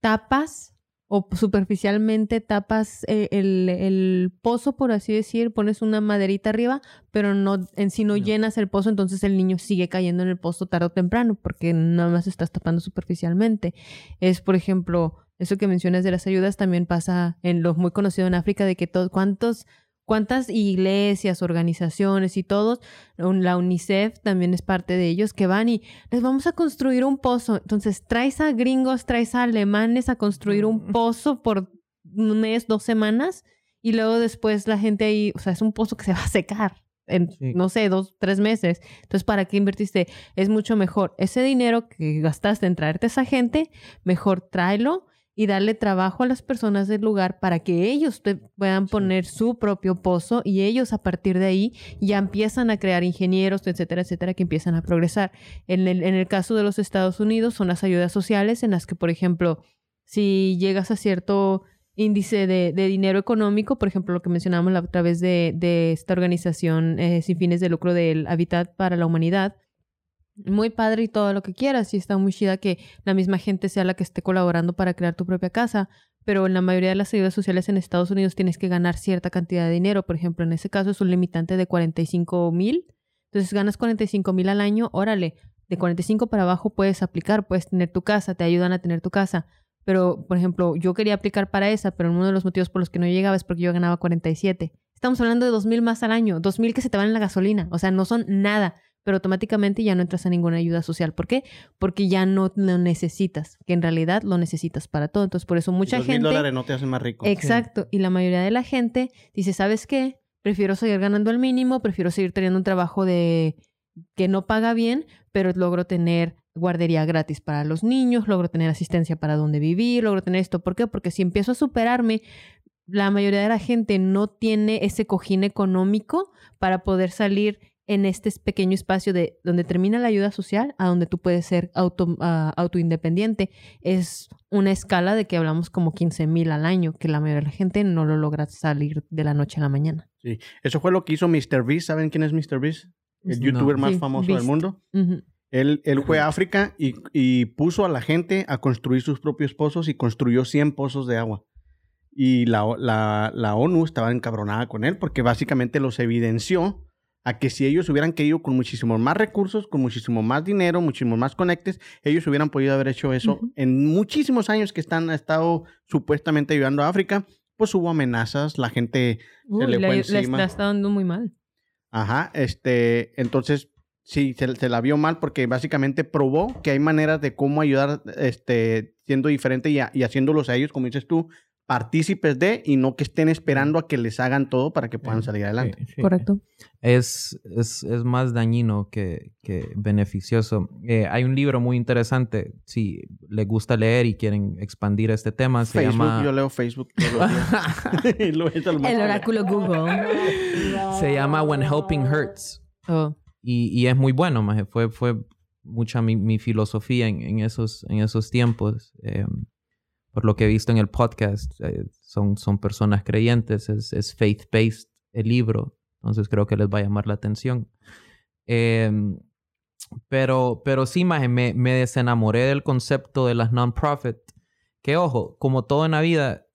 tapas o superficialmente tapas eh, el, el pozo, por así decir, pones una maderita arriba, pero no en sí no, No. llenas el pozo, entonces el niño sigue cayendo en el pozo tarde o temprano, porque nada más estás tapando superficialmente. Es, por ejemplo, eso que mencionas de las ayudas también pasa en lo muy conocido en África, de que todos, cuántos, cuántas iglesias, organizaciones y todos, la UNICEF también es parte de ellos, que van y les vamos a construir un pozo. Entonces traes a gringos, traes a alemanes a construir un pozo por un mes, dos semanas, y luego después la gente ahí, o sea, es un pozo que se va a secar en, Sí. no sé, dos, tres meses. Entonces, ¿para qué invertiste? Es mucho mejor ese dinero que gastaste en traerte a esa gente, mejor tráelo y darle trabajo a las personas del lugar para que ellos te puedan poner su propio pozo y ellos a partir de ahí ya empiezan a crear ingenieros, etcétera, etcétera, que empiezan a progresar. En el, en el caso de los Estados Unidos son las ayudas sociales en las que, por ejemplo, si llegas a cierto índice de, de dinero económico, por ejemplo, lo que mencionamos la otra vez de, de esta organización eh, sin fines de lucro del Habitat para la Humanidad, muy padre y todo lo que quieras, y está muy chida que la misma gente sea la que esté colaborando para crear tu propia casa, pero en la mayoría de las ayudas sociales en Estados Unidos tienes que ganar cierta cantidad de dinero, por ejemplo, en ese caso es un limitante de 45 mil, entonces ganas 45 mil al año, órale, de 45 para abajo puedes aplicar, puedes tener tu casa, te ayudan a tener tu casa, pero por ejemplo, yo quería aplicar para esa, pero uno de los motivos por los que no llegaba es porque yo ganaba 47. Estamos hablando de 2 mil más al año, 2 mil que se te van en la gasolina, o sea, no son nada pero automáticamente ya no entras a ninguna ayuda social. ¿Por qué? Porque ya no lo necesitas, que en realidad lo necesitas para todo. Entonces, por eso mucha mil gente... dólares no te hacen más rico. Exacto. Y la mayoría de la gente dice, ¿sabes qué? Prefiero seguir ganando el mínimo, prefiero seguir teniendo un trabajo de que no paga bien, pero logro tener guardería gratis para los niños, logro tener asistencia para donde vivir, logro tener esto. ¿Por qué? Porque si empiezo a superarme, la mayoría de la gente no tiene ese cojín económico para poder salir en este pequeño espacio de donde termina la ayuda social a donde tú puedes ser auto, ah, autoindependiente. Es una escala de que hablamos como 15 mil al año, que la mayoría de la gente no lo logra salir de la noche a la mañana. Sí. Eso fue lo que hizo Mr. Beast. ¿Saben quién es Mr. Beast? El No. youtuber más Sí, famoso Beast. del mundo. Ujú. Él, él fue a África y, y puso a la gente a construir sus propios pozos y construyó 100 pozos de agua. Y la, la, la ONU estaba encabronada con él porque básicamente los evidenció a que si ellos hubieran querido con muchísimos más recursos, con muchísimo más dinero, muchísimos más conectes, ellos hubieran podido haber hecho eso en muchísimos años que están, ha estado supuestamente ayudando a África. Pues hubo amenazas, la gente Uy, le la, fue la- encima. la está dando muy mal. Ajá, este, entonces sí, se, se la vio mal porque básicamente probó que hay maneras de cómo ayudar, este, siendo diferente y, a- y haciéndolos a ellos, como dices tú, partícipes de y no que estén esperando a que les hagan todo para que puedan salir adelante. Sí, sí. Correcto. Es, es, es más dañino que, que beneficioso. Eh, hay un libro muy interesante, si les gusta leer y quieren expandir este tema, se Facebook, llama... yo leo Facebook todos los días. <laughs> <laughs> Y lo el oráculo Google. <laughs> Se llama When Helping Hurts. Oh. Y, y es muy bueno, maje. Fue, fue mucha mi, mi filosofía en, en esos, en esos tiempos. Eh, por lo que he visto en el podcast, eh, son, son personas creyentes, es, faith-based el libro. Entonces creo que les va a llamar la atención. Eh, Pero, pero sí, maje, me, me desenamoré del concepto de las non-profit. Que ojo, como todo en la vida,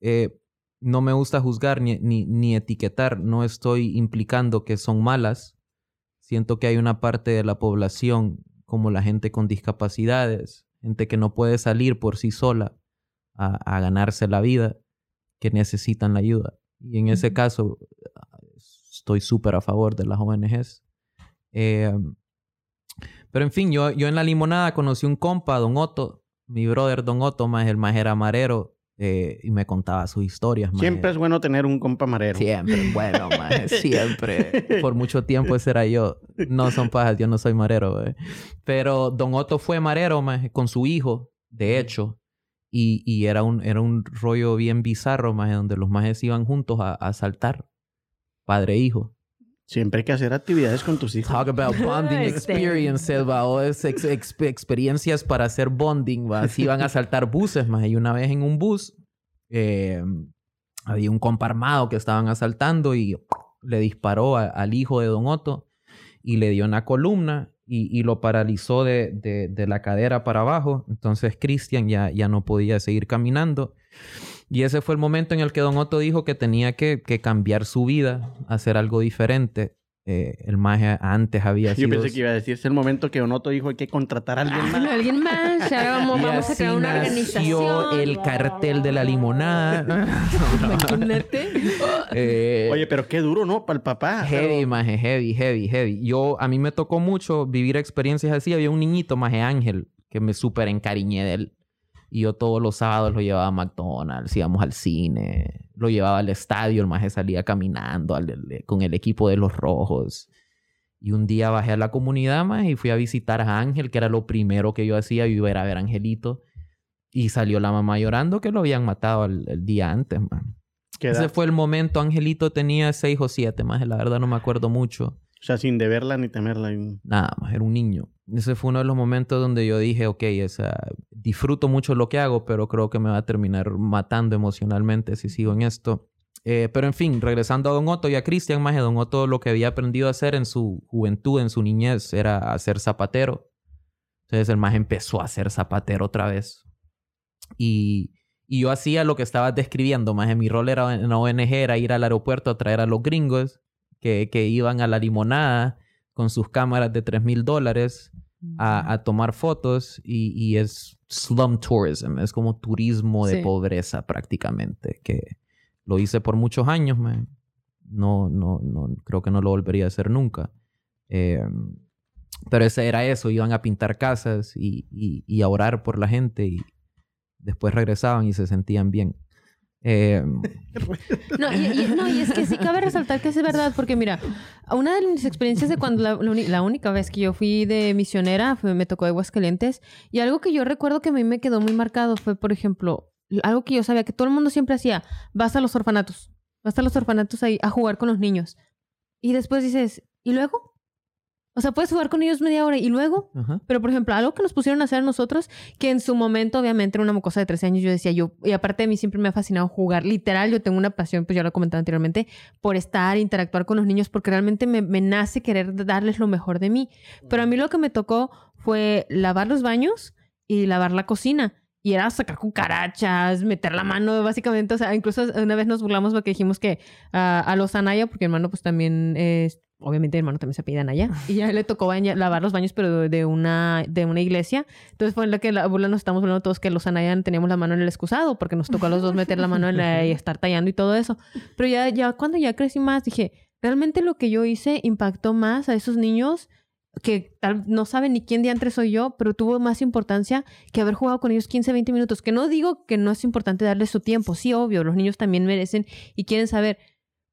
eh, no me gusta juzgar ni, ni, ni etiquetar. No estoy implicando que son malas. Siento que hay una parte de la población, como la gente con discapacidades, gente que no puede salir por sí sola a, a ganarse la vida, que necesitan la ayuda. Y en ese caso, estoy súper a favor de las ONGs. Eh, pero en fin, yo, yo en la limonada conocí un compa, Don Otto, mi brother Don Otto, más el más era marero, eh, y me contaba sus historias. maje. Siempre es bueno tener un compa marero. Siempre, bueno, maje, <laughs> siempre. Por mucho tiempo ese era yo. No son pajas, yo no soy marero, güey. Pero Don Otto fue marero, con su hijo, de hecho. Y, y era, un, era un rollo bien bizarro, maje, donde los majes iban juntos a, a saltar. Padre e hijo. Siempre hay que hacer actividades con tus hijos. Talk about <laughs> bonding Este. experiences, va. O es ex- ex- experiencias para hacer bonding, va. Así iban a <laughs> saltar buses, más. Y una vez en un bus, eh, había un compa armado que estaban asaltando y le disparó a- al hijo de Don Otto y le dio una columna y, y lo paralizó de, de- de la cadera para abajo. Entonces Cristian ya, ya no podía seguir caminando. Y ese fue el momento en el que Don Otto dijo que tenía que, que cambiar su vida, hacer algo diferente. Eh, el maje antes había <laughs> Yo sido... pensé que iba a decir, es el momento que Onoto dijo hay que contratar a alguien Ah, más. alguien más. Ahora <laughs> vamos, Y vamos a crear una nació organización. el cartel de la limonada. <laughs> Imagínate. Eh, Oye, pero qué duro, ¿no? Para el papá. Heavy, Pero- maje, heavy, heavy, heavy. Yo, a mí me tocó mucho vivir experiencias así. Había un niñito, maje Ángel, que me súper encariñé de él. Y yo todos los sábados lo llevaba a McDonald's, íbamos al cine, lo llevaba al estadio, el maje salía caminando al- al- con el equipo de los rojos. Y un día bajé a la comunidad, maje, y fui a visitar a Ángel, que era lo primero que yo hacía, yo iba a ir a ver a Angelito. Y salió la mamá llorando que lo habían matado el, el día antes, man. ¿Qué Ese fue el momento. Angelito tenía seis o siete, más. La verdad no me acuerdo mucho. O sea, sin deberla ni temerla. Nada más, era un niño. Ese fue uno de los momentos donde yo dije, ok, o sea, disfruto mucho lo que hago, pero creo que me va a terminar matando emocionalmente si sigo en esto. Eh, pero en fin, regresando a Don Otto y a Cristian, más Don Otto lo que había aprendido a hacer en su juventud, en su niñez, era hacer zapatero. Entonces el más empezó a hacer zapatero otra vez. Y, y yo hacía lo que estabas describiendo, más mi rol era en la ONG, era ir al aeropuerto a traer a los gringos que, que iban a la limonada con sus cámaras de 3 mil dólares a, a tomar fotos y, y es slum tourism, es como turismo de Sí. pobreza prácticamente, que lo hice por muchos años, man. No, no, no, creo que no lo volvería a hacer nunca. Eh, pero ese era eso, iban a pintar casas y, y, y a orar por la gente y después regresaban y se sentían bien. Eh, <laughs> No y, y- no, y es que sí cabe resaltar que es verdad, porque mira, una de mis experiencias de cuando la, la uni- la única vez que yo fui de misionera fue, me tocó Aguascalientes, y algo que yo recuerdo que a mí me quedó muy marcado fue, por ejemplo, algo que yo sabía que todo el mundo siempre hacía, vas a los orfanatos, vas a los orfanatos ahí a jugar con los niños. Y después dices, ¿y luego? O sea, puedes jugar con ellos media hora y luego, ajá. pero, por ejemplo, algo que nos pusieron a hacer nosotros, que en su momento, obviamente, era una mocosa de 13 años, yo decía, yo, y aparte de mí siempre me ha fascinado jugar. Literal, yo tengo una pasión, pues ya lo he comentado anteriormente, por estar, interactuar con los niños, porque realmente me, me nace querer darles lo mejor de mí. Pero a mí lo que me tocó fue lavar los baños y lavar la cocina. Y era sacar cucarachas, meter la mano, básicamente. O sea, incluso una vez nos burlamos porque dijimos que ah, a los Anaya, porque hermano pues también es... Obviamente mi hermano también se pide Anaya. Y ya le tocó baña- lavar los baños, pero de una, de una iglesia. Entonces fue en la que la burla nos estamos hablando todos que los Anaya teníamos la mano en el excusado, porque nos tocó a los dos meter la mano en la, <laughs> y estar tallando y todo eso. Pero ya, ya cuando ya crecí más, dije, realmente lo que yo hice impactó más a esos niños que tal no saben ni quién diantre soy yo, pero tuvo más importancia que haber jugado con ellos 15, 20 minutos. Que no digo que no es importante darles su tiempo, sí, obvio, los niños también merecen y quieren saber.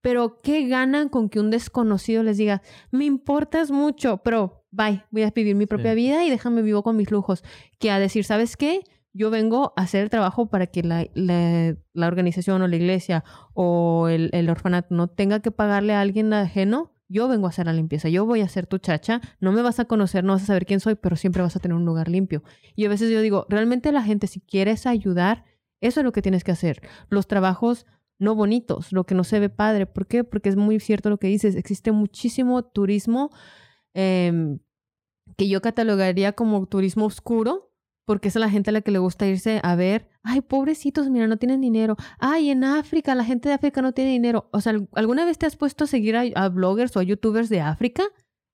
Pero, ¿qué ganan con que un desconocido les diga, me importas mucho, pero bye, voy a vivir mi propia Sí. vida y déjame vivo con mis lujos? Que a decir, ¿sabes qué? Yo vengo a hacer el trabajo para que la, la- la organización o la iglesia o el, el orfanato no tenga que pagarle a alguien ajeno. Yo vengo a hacer la limpieza, yo voy a ser tu chacha, no me vas a conocer, no vas a saber quién soy, pero siempre vas a tener un lugar limpio. Y a veces yo digo, realmente la gente, si quieres ayudar, eso es lo que tienes que hacer. Los trabajos no bonitos, lo que no se ve padre. ¿Por qué? Porque es muy cierto lo que dices. Existe muchísimo turismo em, que yo catalogaría como turismo oscuro, porque es a la gente a la que le gusta irse a ver, ay, pobrecitos, mira, no tienen dinero. Ay, en África, la gente de África no tiene dinero. O sea, ¿alguna vez te has puesto a seguir a, a bloggers o a youtubers de África?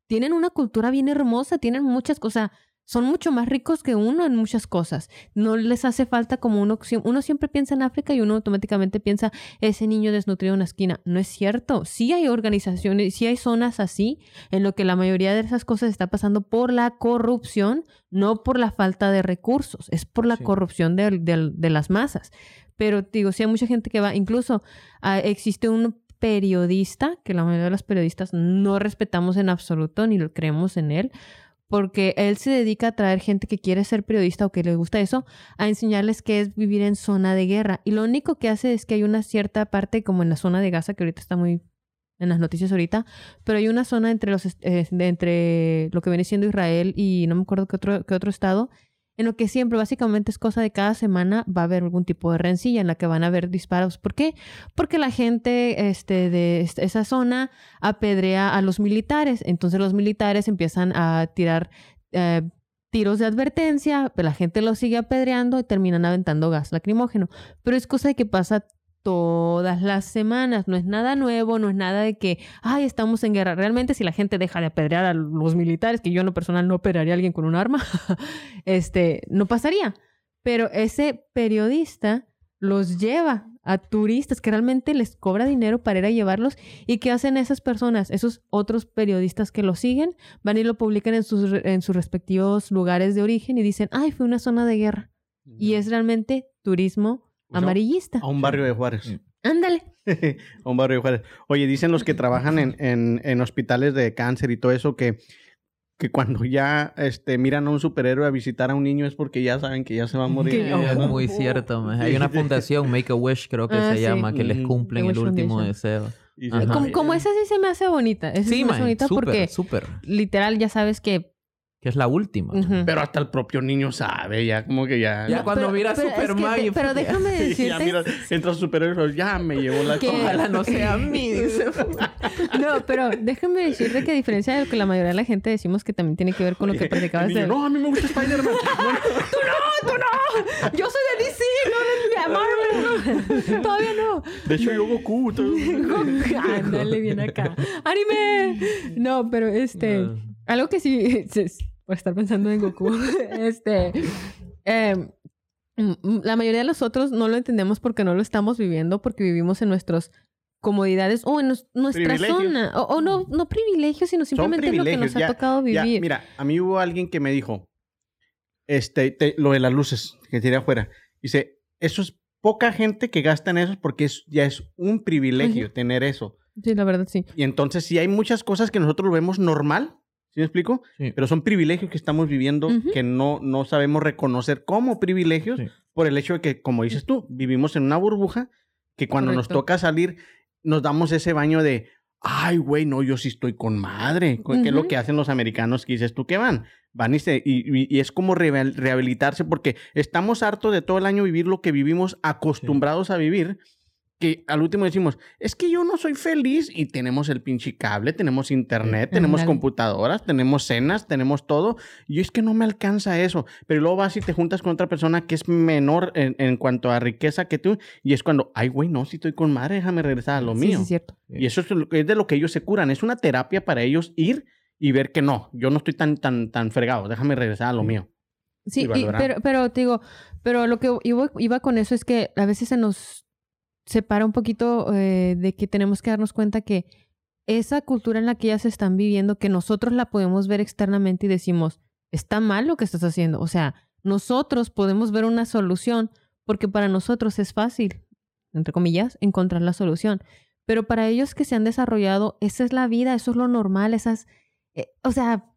Tienen una cultura bien hermosa, tienen muchas cosas son mucho más ricos que uno en muchas cosas. No les hace falta como uno, uno siempre piensa en África y uno automáticamente piensa ese niño desnutrido en una esquina. No es cierto. Sí hay organizaciones, sí hay zonas así en lo que la mayoría de esas cosas está pasando por la corrupción, no por la falta de recursos, es por la corrupción de, de, las masas. Pero digo, sí hay mucha gente que va, incluso ah, existe un periodista, que la mayoría de los periodistas no respetamos en absoluto ni lo creemos en él, porque él se dedica a traer gente que quiere ser periodista o que le gusta eso, a enseñarles qué es vivir en zona de guerra. Y lo único que hace es que hay una cierta parte, como en la zona de Gaza, que ahorita está muy en las noticias ahorita, pero hay una zona entre los eh, entre lo que viene siendo Israel y no me acuerdo qué otro, qué otro estado, en lo que siempre básicamente es cosa de cada semana va a haber algún tipo de rencilla en la que van a haber disparos. ¿Por qué? Porque la gente este, de esa zona apedrea a los militares. Entonces los militares empiezan a tirar eh, tiros de advertencia, la gente los sigue apedreando y terminan aventando gas lacrimógeno. Pero es cosa de que pasa todas las semanas. No es nada nuevo, no es nada de que, ay, estamos en guerra. Realmente, si la gente deja de apedrear a los militares, que yo en lo personal no apedrearía a alguien con un arma, <laughs> este, no pasaría. Pero ese periodista los lleva a turistas que realmente les cobra dinero para ir a llevarlos. ¿Y qué hacen esas personas? Esos otros periodistas que lo siguen van y lo publican en sus, en sus respectivos lugares de origen y dicen, ay, fue una zona de guerra. Y es realmente turismo amarillista. A un barrio de Juárez. Ándale. <laughs> a un barrio de Juárez. Oye, dicen los que trabajan en, en, en, hospitales de cáncer y todo eso que, que cuando ya este, miran a un superhéroe a visitar a un niño es porque ya saben que ya se va a morir. Es muy cierto. Hay una fundación, Make a Wish creo que ah, se llama, que les cumplen el último deseo. Como, como, esa sí se me hace bonita. Esa sí, me hace bonita porque literal ya sabes que que es la última. Pero hasta el propio niño sabe, ya como que ya. Ya cuando mira a Superman. pero déjame <laughs> decirte. ya mira, entra superhéroe, ya me llevó la que... Ojalá no sea a mí. <laughs> no, pero déjame decirte que a diferencia de lo que la mayoría de la gente decimos que también tiene que ver con lo que <laughs> predicabas de. No, a mí me gusta Spider-Man. tú no, tú no. Yo soy de DC, no de Marvel. Todavía no. De hecho, yo Goku. Ándale bien acá. ¡Anime! No, pero este. Algo que sí por estar pensando en Goku. <laughs> <laughs> este, em, la mayoría de los otros no lo entendemos porque no lo estamos viviendo, porque vivimos en nuestras comodidades o en nuestra zona. O, no, no privilegios, sino simplemente lo que nos ha tocado vivir. mira, a mí hubo alguien que me dijo, este, lo de las luces que tiene afuera. Dice, eso es poca gente que gasta en eso porque es, ya es un privilegio tener eso. Sí, la verdad, sí. Y entonces, si hay muchas cosas que nosotros lo vemos normal, ¿Sí me explico? Pero son privilegios que estamos viviendo que no, no sabemos reconocer como privilegios por el hecho de que, como dices tú, vivimos en una burbuja que cuando nos toca salir nos damos ese baño de, ay, güey, no, yo sí estoy con madre. ¿Qué es lo que hacen los americanos que dices tú que van? Van y, y, es como rehabilitarse porque estamos hartos de todo el año vivir lo que vivimos acostumbrados a vivir que al último decimos, es que yo no soy feliz y tenemos el pinche cable, tenemos internet, tenemos computadoras, tenemos cenas, tenemos todo. Y es que no me alcanza eso. Pero luego vas y te juntas con otra persona que es menor en, cuanto a riqueza que tú y es cuando, ay, güey, no, si estoy con madre, déjame regresar a lo mío. Sí, es cierto. Y eso es, es, de lo que ellos se curan. Es una terapia para ellos ir y ver que no, yo no estoy tan, tan, tan fregado, déjame regresar a lo mío. Sí, pero, pero te digo, pero lo que iba, iba con eso es que a veces se nos separa un poquito eh, de que tenemos que darnos cuenta que esa cultura en la que ellas están viviendo, que nosotros la podemos ver externamente y decimos, está mal lo que estás haciendo. O sea, nosotros podemos ver una solución porque para nosotros es fácil, entre comillas, encontrar la solución. Pero para ellos que se han desarrollado, esa es la vida, eso es lo normal, esas, eh, o sea,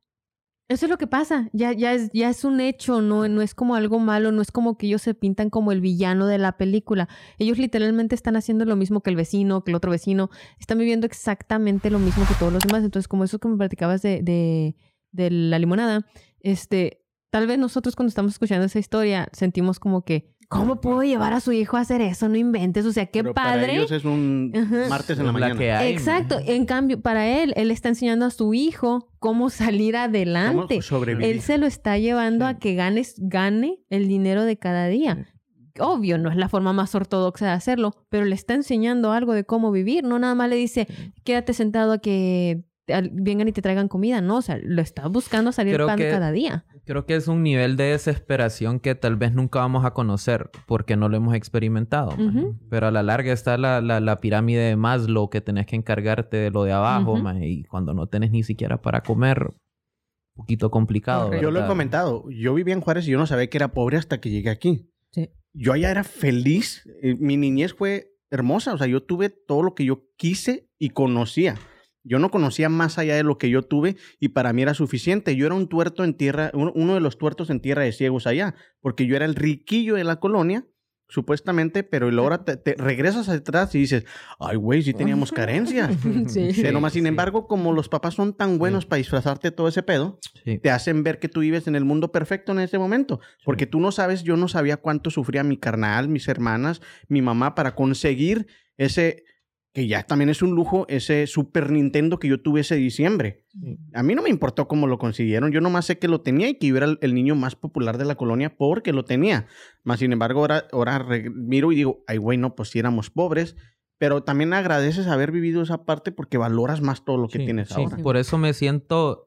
eso es lo que pasa, ya, ya, es, ya es un hecho, no, no es como algo malo, no es como que ellos se pintan como el villano de la película. Ellos literalmente están haciendo lo mismo que el vecino, que el otro vecino, están viviendo exactamente lo mismo que todos los demás. Entonces, como eso que me platicabas de, de, de la limonada, este, tal vez nosotros cuando estamos escuchando esa historia sentimos como que, ¿Cómo puedo llevar a su hijo a hacer eso? No inventes. O sea, qué Pero Para padre. ellos es un Ajá. martes en la Es mañana. que hay, Exacto. man. En cambio, para él, él está enseñando a su hijo cómo salir adelante. ¿Cómo sobrevivir? Él se lo está llevando Sí. a que ganes, gane el dinero de cada día. Obvio, no es la forma más ortodoxa de hacerlo, pero le está enseñando algo de cómo vivir. No nada más le dice, quédate sentado a que vengan y te traigan comida. No, o sea, lo está buscando salir Creo pan que- cada día. Creo que es un nivel de desesperación que tal vez nunca vamos a conocer porque no lo hemos experimentado. Ujú. Pero a la larga está la, la, la pirámide de Maslow que tenés que encargarte de lo de abajo, man, y cuando no tenés ni siquiera para comer, un poquito complicado. Yo lo he comentado. Yo vivía en Juárez y yo no sabía que era pobre hasta que llegué aquí. Sí. Yo allá era feliz. Eh, Mi niñez fue hermosa. O sea, yo tuve todo lo que yo quise y conocía. Yo no conocía más allá de lo que yo tuve y para mí era suficiente. Yo era un tuerto en tierra, uno, de los tuertos en tierra de ciegos allá, porque yo era el riquillo de la colonia, supuestamente, pero ahora te, te regresas atrás y dices, ay, güey, sí teníamos <laughs> carencias. sí. Pero más sin sí. embargo, como los papás son tan buenos para disfrazarte todo ese pedo, Sí. te hacen ver que tú vives en el mundo perfecto en ese momento. Porque tú no sabes, yo no sabía cuánto sufría mi carnal, mis hermanas, mi mamá para conseguir ese, que ya también es un lujo, ese Super Nintendo que yo tuve ese diciembre. A mí no me importó cómo lo consiguieron, yo nomás sé que lo tenía y que yo era el, el niño más popular de la colonia porque lo tenía. Más sin embargo, ahora, ahora miro y digo, ay, güey, no, pues si éramos pobres. Pero también agradeces haber vivido esa parte porque valoras más todo lo que Sí, tienes sí. ahora. Por eso me siento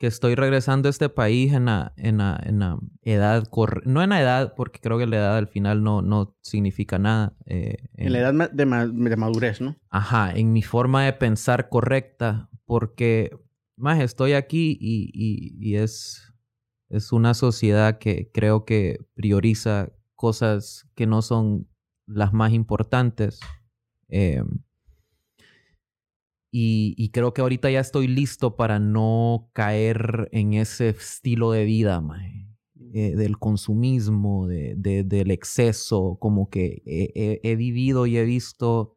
que estoy regresando a este país en la, en la, en la edad correcta. No en la edad, porque creo que la edad al final no, no significa nada. eh, En la edad de, ma- de madurez, ¿no? Ajá, en mi forma de pensar correcta, porque más estoy aquí y, y- y es, es una sociedad que creo que prioriza cosas que no son las más importantes. Eh, y, creo que ahorita ya estoy listo para no caer en ese estilo de vida, eh, del consumismo, de, de- del exceso, como que he, vivido y he visto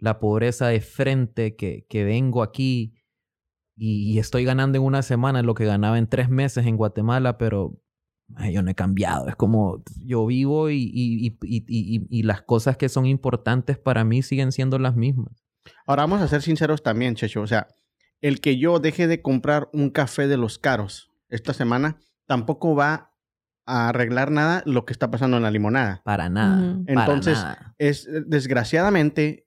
la pobreza de frente que, vengo aquí y, estoy ganando en una semana lo que ganaba en tres meses en Guatemala, pero yo no he cambiado. Es como yo vivo y las cosas que son importantes para mí siguen siendo las mismas. Ahora vamos a ser sinceros también, Checho. O sea, el que yo deje de comprar un café de los caros esta semana tampoco va a arreglar nada lo que está pasando en la limonada. Para nada. Ujú. para Entonces, nada. Es desgraciadamente,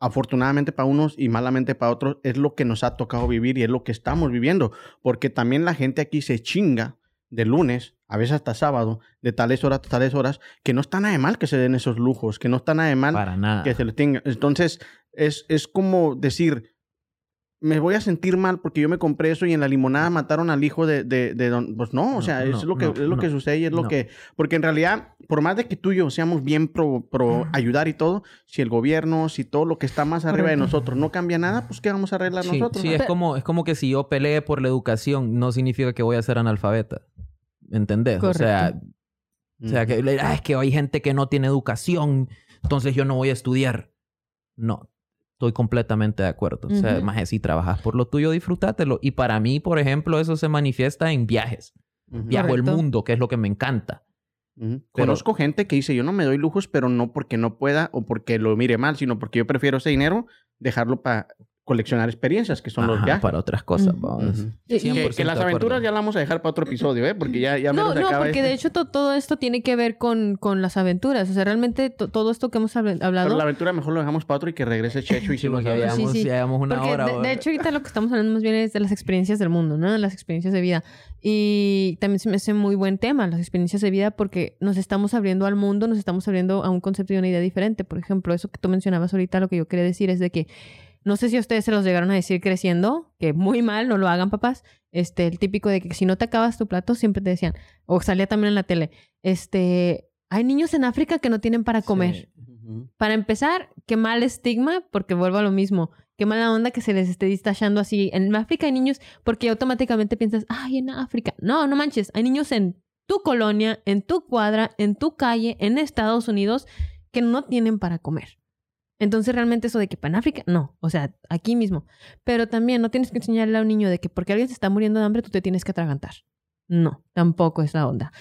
afortunadamente para unos y malamente para otros, es lo que nos ha tocado vivir y es lo que estamos viviendo. Porque también la gente aquí se chinga de lunes, a veces hasta sábado, de tales horas a tales horas, que no está nada de mal que se den esos lujos, que no está nada de mal Para nada. que se le tenga. Entonces, es, es como decir, me voy a sentir mal porque yo me compré eso y en la limonada mataron al hijo de, de, de don... Pues no, o No, sea, no, es lo que, no, es lo que no, sucede y es lo no. que... Porque en realidad, por más de que tú y yo seamos bien pro, pro ayudar y todo, si el gobierno, si todo lo que está más arriba de Correcto. nosotros no cambia nada, pues ¿qué vamos a arreglar Sí, nosotros? sí, no? es como, es como que si yo peleé por la educación, no significa que voy a ser analfabeta. ¿Entendés? O sea, o sea que "Ah, es que hay gente que no tiene educación, entonces yo no voy a estudiar. No, estoy completamente de acuerdo. O sea, Ujú. más si trabajas por lo tuyo, disfrútatelo. Y para mí, por ejemplo, eso se manifiesta en viajes. Viajo el mundo, que es lo que me encanta. Pero- Conozco gente que dice, yo no me doy lujos, pero no porque no pueda o porque lo mire mal, sino porque yo prefiero ese dinero dejarlo para coleccionar experiencias, que son los viajes. para otras cosas. Vamos. Ujú. Y- y- 100% Que, que las aventuras ya las vamos a dejar para otro episodio, ¿eh? Porque ya, ya No, menos no, acaba porque este. de hecho to- todo esto tiene que ver con, con las aventuras. O sea, realmente to- todo esto que hemos habl- hablado... Pero la aventura mejor lo dejamos para otro y que regrese Checho y si Sí, llevamos, sí. una Porque hora. de, hecho ahorita lo que estamos hablando más bien es de las experiencias del mundo, ¿no? De las experiencias de vida. Y también se me hace muy buen tema, las experiencias de vida, porque nos estamos abriendo al mundo, nos estamos abriendo a un concepto y una idea diferente. Por ejemplo, eso que tú mencionabas ahorita, lo que yo quería decir es de que no sé si a ustedes se los llegaron a decir creciendo, que muy mal, no lo hagan papás. Este, el típico de que si no te acabas tu plato, siempre te decían, o salía también en la tele, este, hay niños en África que no tienen para comer. Sí. Para empezar, qué mal estigma, porque vuelvo a lo mismo. Qué mala onda que se les esté distachando así. En África hay niños, porque automáticamente piensas, ay, en África. No, no manches. Hay niños en tu colonia, en tu cuadra, en tu calle, en Estados Unidos, que no tienen para comer. Entonces, realmente eso de que para África, no. O sea, aquí mismo. Pero también no tienes que enseñarle a un niño de que porque alguien se está muriendo de hambre, tú te tienes que atragantar. No, tampoco es la onda.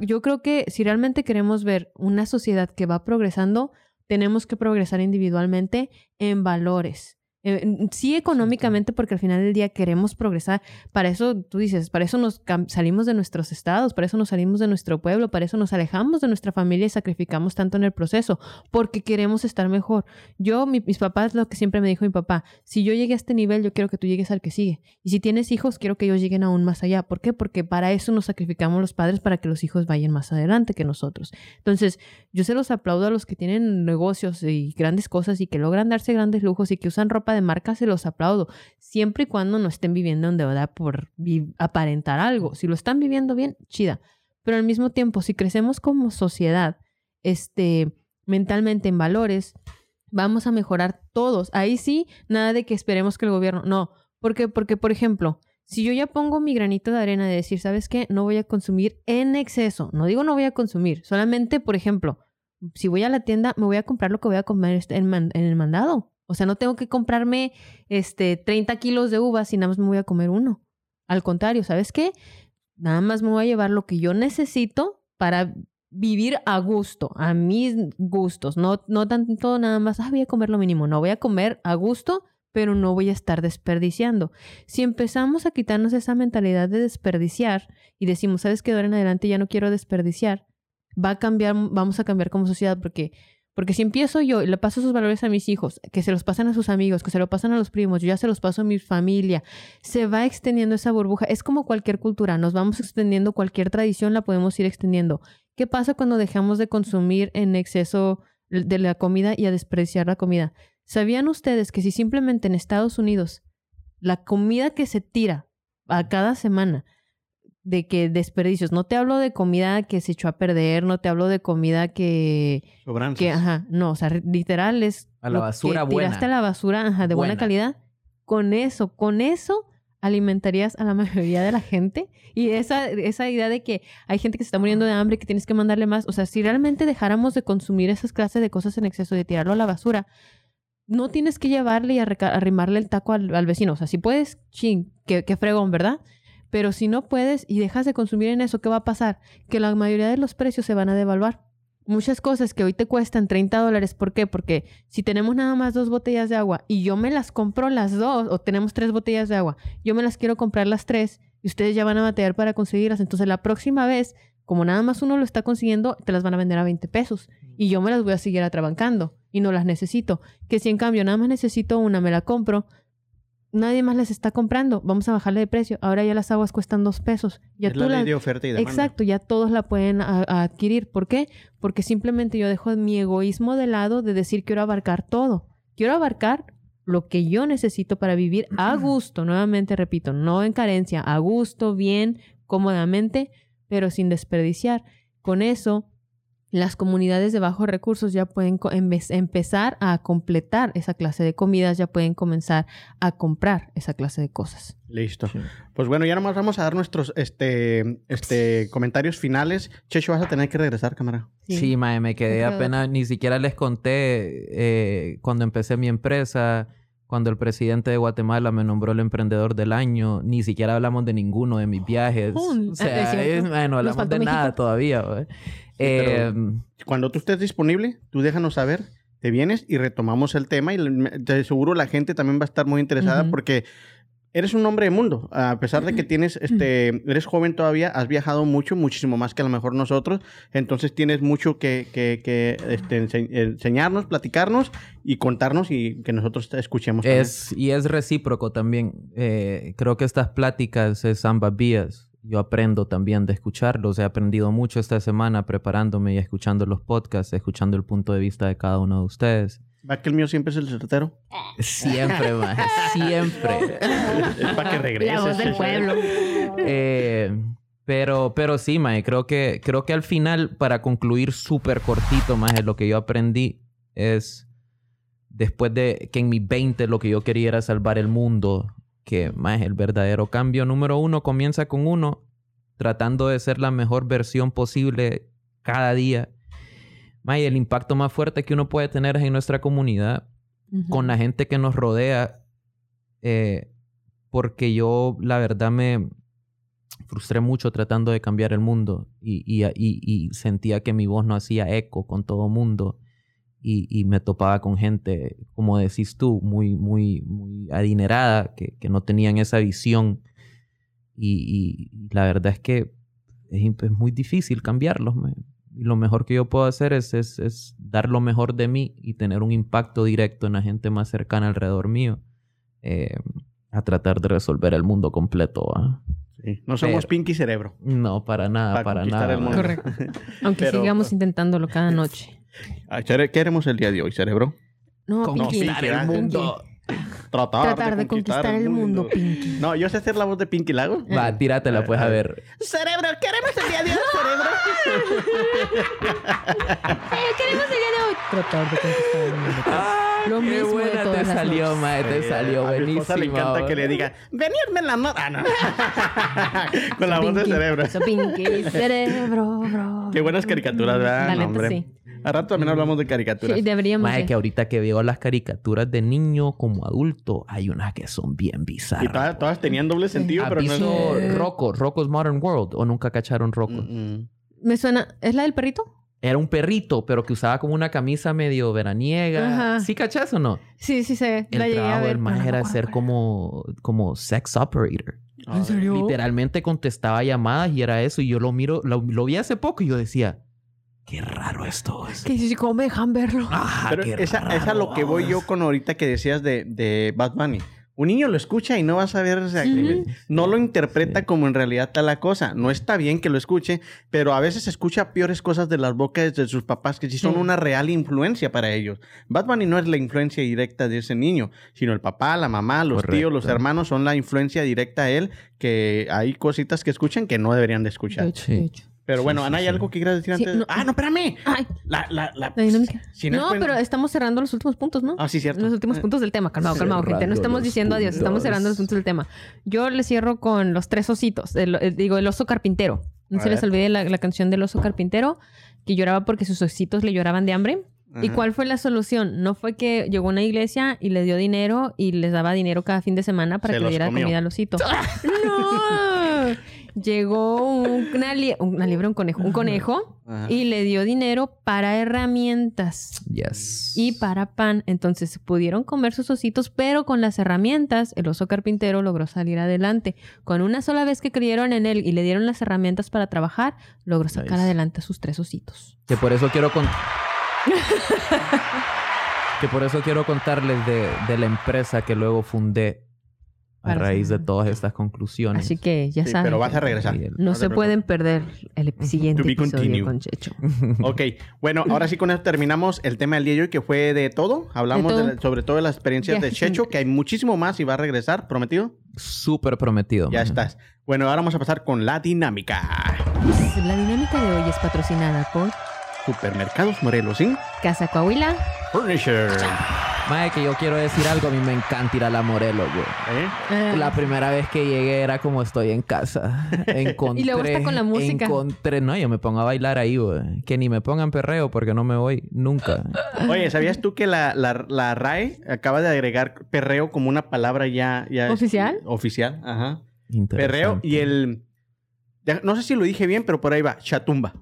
Yo creo que si realmente queremos ver una sociedad que va progresando, tenemos que progresar individualmente en valores. Eh, sí económicamente porque al final del día queremos progresar. Para eso, tú dices, para eso nos salimos de nuestros estados, para eso nos salimos de nuestro pueblo, para eso nos alejamos de nuestra familia y sacrificamos tanto en el proceso, porque queremos estar mejor. Yo, mi- mis papás, lo que siempre me dijo mi papá, si yo llegué a este nivel, yo quiero que tú llegues al que sigue. Y si tienes hijos, quiero que ellos lleguen aún más allá. ¿Por qué? Porque para eso nos sacrificamos los padres, para que los hijos vayan más adelante que nosotros. Entonces, yo se los aplaudo a los que tienen negocios y grandes cosas y que logran darse grandes lujos y que usan ropa de marca, se los aplaudo. Siempre y cuando no estén viviendo en deuda por aparentar algo. Si lo están viviendo bien, chida. Pero al mismo tiempo, si crecemos como sociedad, este, mentalmente en valores, vamos a mejorar todos. Ahí sí, nada de que esperemos que el gobierno, no, porque, por ejemplo, si yo ya pongo mi granito de arena de decir, ¿sabes qué? No voy a consumir en exceso. No digo no voy a consumir, solamente, por ejemplo, si voy a la tienda, me voy a comprar lo que voy a comer este- en el mandado. O sea, no tengo que comprarme este 30 kilos de uvas y nada más me voy a comer uno. Al contrario, ¿sabes qué? Nada más me voy a llevar lo que yo necesito para vivir a gusto, a mis gustos. No, no tanto nada más, ah, voy a comer lo mínimo. No, voy a comer a gusto, pero no voy a estar desperdiciando. Si empezamos a quitarnos esa mentalidad de desperdiciar y decimos, ¿sabes qué? De ahora en adelante ya no quiero desperdiciar, va a cambiar, vamos a cambiar como sociedad porque porque si empiezo yo y le paso esos valores a mis hijos, que se los pasan a sus amigos, que se lo pasan a los primos, yo ya se los paso a mi familia, se va extendiendo esa burbuja. Es como cualquier cultura, nos vamos extendiendo, cualquier tradición la podemos ir extendiendo. ¿Qué pasa cuando dejamos de consumir en exceso de la comida y a despreciar la comida? ¿Sabían ustedes que si simplemente en Estados Unidos la comida que se tira a cada semana de que desperdicios, no te hablo de comida que se echó a perder, no te hablo de comida que Sobranzas. que, ajá, no, o sea, literal es A la basura que tiraste buena. a la basura, ajá, de buena, Buena. calidad. Con eso, con eso alimentarías a la <laughs> mayoría de la gente y esa esa idea de que hay gente que se está muriendo de hambre que tienes que mandarle más, o sea, si realmente dejáramos de consumir esas clases de cosas en exceso de tirarlo a la basura, no tienes que llevarle y arrimarle el taco al, al vecino, o sea, si puedes, ching, qué, qué fregón, ¿verdad? Pero si no puedes y dejas de consumir en eso, ¿qué va a pasar? Que la mayoría de los precios se van a devaluar muchas cosas que hoy te cuestan 30 dólares. ¿Por qué? Porque si tenemos nada más dos botellas de agua y yo me las compro las dos, o tenemos tres botellas de agua, yo me las quiero comprar las tres y ustedes ya van a batallar para conseguirlas. Entonces la próxima vez, como nada más uno lo está consiguiendo, te las van a vender a 20 pesos y yo me las voy a seguir atrabancando y no las necesito. Que si en cambio nada más necesito una, me la compro. Nadie más las está comprando. Vamos a bajarle de precio. Ahora ya las aguas cuestan dos pesos. Ya es tú la ley las- de oferta y demanda. Exacto, ya todos la pueden a- a adquirir. ¿Por qué? Porque simplemente yo dejo mi egoísmo de lado de decir quiero abarcar todo. Quiero abarcar lo que yo necesito para vivir a <clears throat> gusto. Nuevamente repito, no en carencia, a gusto, bien, cómodamente, pero sin desperdiciar. Con eso, las comunidades de bajos recursos ya pueden empezar a completar esa clase de comidas, ya pueden comenzar a comprar esa clase de cosas. Listo. Pues bueno, ya nomás vamos a dar nuestros este, este, comentarios finales. Checho, vas a tener que regresar, cámara. Sí, mae, me quedé apenas, ni siquiera les conté eh, cuando empecé mi empresa, cuando el presidente de Guatemala me nombró el emprendedor del año, ni siquiera hablamos de ninguno de mis viajes. Oh, o sea, es hablamos de nada todavía. güey. Eh, Cuando tú estés disponible, tú déjanos saber, te vienes y retomamos el tema y de seguro la gente también va a estar muy interesada Ujú. porque eres un hombre de mundo. A pesar de que tienes, este, eres joven todavía, has viajado mucho, muchísimo más que a lo mejor nosotros. Entonces tienes mucho que, que, que, este, ense- enseñarnos, platicarnos y contarnos y que nosotros te escuchemos. también. Es, y es recíproco también. Eh, creo que estas pláticas es ambas vías. Yo aprendo también de escucharlos. He aprendido mucho esta semana preparándome y escuchando los podcasts, escuchando el punto de vista de cada uno de ustedes. ¿Va que el mío siempre es el certero? Siempre, más, siempre. <laughs> es para que regreses. La voz del pueblo. Eh, pero, pero sí, Mae, creo que, creo que al final, para concluir súper cortito, más de lo que yo aprendí es después de que en mis 20 lo que yo quería era salvar el mundo, que más el verdadero cambio número uno comienza con uno, tratando de ser la mejor versión posible cada día. Mae, el impacto más fuerte que uno puede tener es en nuestra comunidad con la gente que nos rodea, eh, porque yo la verdad me, frustré mucho tratando de cambiar el mundo y, y- y- y sentía que mi voz no hacía eco con todo el mundo y, y me topaba con gente, como decís tú, muy, muy, muy adinerada, que, que no tenían esa visión y, y la verdad es que es, muy difícil cambiarlos. me- Y lo mejor que yo puedo hacer es, es, es dar lo mejor de mí y tener un impacto directo en la gente más cercana alrededor mío. eh, a tratar de resolver el mundo completo. ¿va? Sí, No somos Pero- Pinky Cerebro. No, para nada, Para nada. el ¿va? mundo. Correcto. <laughs> Aunque Pero- sigamos intentándolo cada noche. Ah, ¿Qué haremos el día de hoy, Cerebro? No. Pinky. Conquistar el mundo. Tratar, Tratar de conquistar el mundo, Pinky. No, yo sé hacer la voz de Pinky Lago. Va, tíratela pues a ver. Cerebro, ¿qué haremos el día de hoy, Cerebro? <laughs> Queremos el día de hoy tratar de conquistar el mundo. Lo qué mismo de buena te salió, mae, te salió A mi esposa le encanta que le diga, venirme en la nota. Ah, no. <laughs> Con la voz de. Cerebro. Eso, Pinky, cerebro, bro. Qué buenas caricaturas, ¿verdad? La neta, hombre. sí. A rato también hablamos de caricaturas. Sí, deberíamos. Mae, de- que ahorita que veo las caricaturas de niño como adulto, hay unas que son bien bizarras. Y todas, todas tenían doble sentido, ¿Has pero no es... Rocco, Rocco's Modern World? ¿O nunca cacharon Rocco? Mm, mm. Me suena. ¿Es la del perrito? Era un perrito, pero que usaba como una camisa medio veraniega. Ajá. ¿Sí cachas o no? Sí, sí sé. El la trabajo del me era ser como, como sex operator. ¿En serio? Literalmente contestaba llamadas y era eso. Y yo lo miro, lo, lo vi hace poco y yo decía, qué raro esto es. Que si cómo me dejan verlo. Ah, Pero qué esa, raro, esa es lo que voy yo con ahorita que decías de, de Bad Bunny. Un niño lo escucha y no va a saber, o sea, no lo interpreta Sí. como en realidad está la cosa. No está bien que lo escuche, pero a veces escucha peores cosas de las bocas de sus papás que sí son Sí. una real influencia para ellos. Bad Bunny no es la influencia directa de ese niño, sino el papá, la mamá, los tíos, los hermanos son la influencia directa a él, que hay cositas que escuchan que no deberían de escuchar. De hecho, Sí. de hecho. Pero Sí, bueno, sí, Ana, ¿hay sí. algo que quieras decir Sí, antes? no. Ah, no, espérame. Ay, La, la, la... la dinámica. Si no, bueno- pero estamos cerrando los últimos puntos, ¿no? Ah, sí, cierto. Los últimos puntos del tema. Calmado, calmado, gente. No estamos diciendo adiós, estamos puntos. cerrando los puntos del tema. Yo le cierro con los tres ositos. El- el- digo, el oso carpintero. No A se les ver. olvide la, la canción del oso carpintero, que lloraba porque sus ositos le lloraban de hambre. ¿Y Ajá. cuál fue la solución? No fue que llegó a una iglesia y le dio dinero y les daba dinero cada fin de semana para Se que le diera comió. comida al osito. <laughs> ¡No! Llegó una, liebre, un conejo, un conejo Ajá. y le dio dinero para herramientas Yes. y para pan. Entonces pudieron comer sus ositos, pero con las herramientas, el oso carpintero logró salir adelante. Con una sola vez que creyeron en él y le dieron las herramientas para trabajar, logró sacar Nice. adelante a sus tres ositos. Que por eso quiero con... <laughs> que por eso quiero contarles de, de la empresa que luego fundé a raíz de todas estas conclusiones. Así que ya Sí, saben. pero vas a regresar. El- No, se pueden perder el siguiente episodio continued. con Checho. <laughs> Ok, bueno, ahora sí con esto terminamos el tema del día de hoy que fue de todo. Hablamos De todo. sobre todo de las experiencias de Checho, que hay muchísimo más y va a regresar, prometido. Súper prometido. Ya man. estás. Bueno, ahora vamos a pasar con la dinámica. La dinámica de hoy es patrocinada por Supermercados Morelos, ¿sí? Casa Coahuila. Furniture. Mae, que yo quiero decir algo. A mí me encanta ir a la Morelos, güey. ¿Eh? Ah, La primera vez que llegué era como estoy en casa. Encontré, <laughs> Y luego está con la música. Encontré, no, yo me pongo a bailar ahí, güey. Que ni me pongan perreo porque no me voy nunca. Oye, ¿sabías tú que la, la, la RAE acaba de agregar perreo como una palabra ya... ya ¿Oficial? Oficial, ajá. Interesante. Perreo y el... No sé si lo dije bien, pero por ahí va. Chatumba.